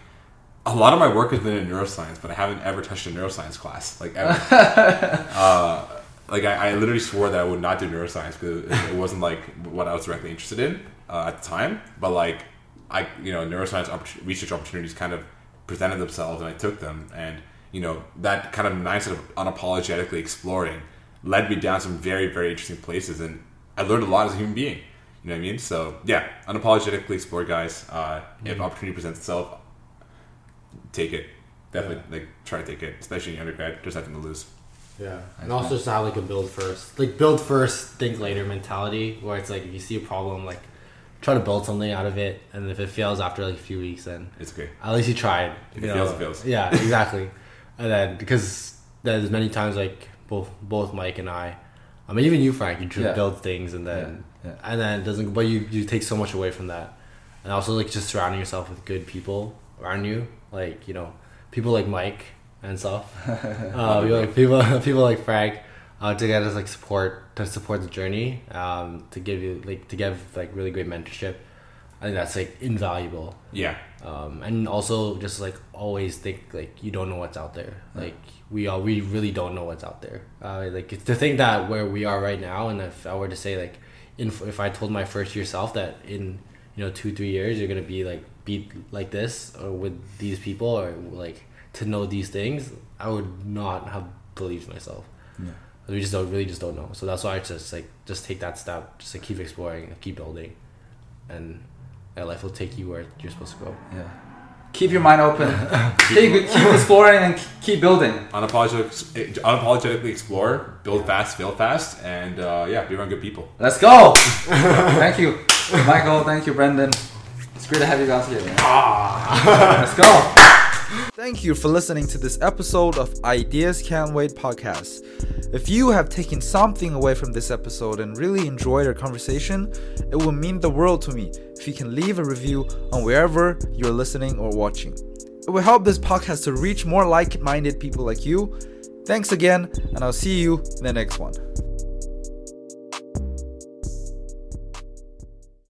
a lot of my work has been in neuroscience, but I haven't ever touched a neuroscience class, like ever. uh, like I, I literally swore that I would not do neuroscience because it, it wasn't like what I was directly interested in uh, at the time. But like I, you know, neuroscience oppor- research opportunities kind of presented themselves, and I took them. And you know, that kind of mindset of unapologetically exploring led me down some very, very interesting places, and I learned a lot as a human being. You know what I mean? So yeah, unapologetically explore, guys. Uh, If opportunity presents itself, take it. Definitely, like try to take it, especially in undergrad. There's nothing to lose. Yeah, and also just have like a build first, like build first, think later mentality, where it's like if you see a problem, like try to build something out of it, and if it fails after like a few weeks, then It's okay. at least you tried. If you it fails, it fails. Yeah, exactly. and then because there's many times like both both Mike and I, I mean even you Frank, you Yeah. build things and then Yeah, yeah. and then it doesn't, but you you take so much away from that, and also like just surrounding yourself with good people around you, like you know people like Mike and stuff. uh, people like people people like Frank. Uh, to get us like support to support the journey, um, to give you like to give like really great mentorship, I think that's like invaluable Yeah, um, and also just like always think like you don't know what's out there. Like we all we really don't know what's out there. Uh, like it's to think that where we are right now and if i were to say like in, if i told my first year self that in you know two three years you're gonna be like be like this or with these people or like to know these things i would not have believed myself. Yeah. we just don't really just don't know. So that's why i just like just take that step just to keep exploring and keep building and yeah, life will take you where you're supposed to go Yeah. Keep your mind open. keep, keep exploring and keep building. unapologetic, unapologetically explore, build fast, fail fast, and uh, yeah, be around good people. Let's go. thank you, Michael. Thank you, Brandon. It's great to have you guys here. Man. Let's go. Thank you for listening to this episode of Ideas Can't Wait podcast. If you have taken something away from this episode and really enjoyed our conversation, it will mean the world to me if you can leave a review on wherever you're listening or watching. It will help this podcast to reach more like minded people like you. Thanks again, and I'll see you in the next one.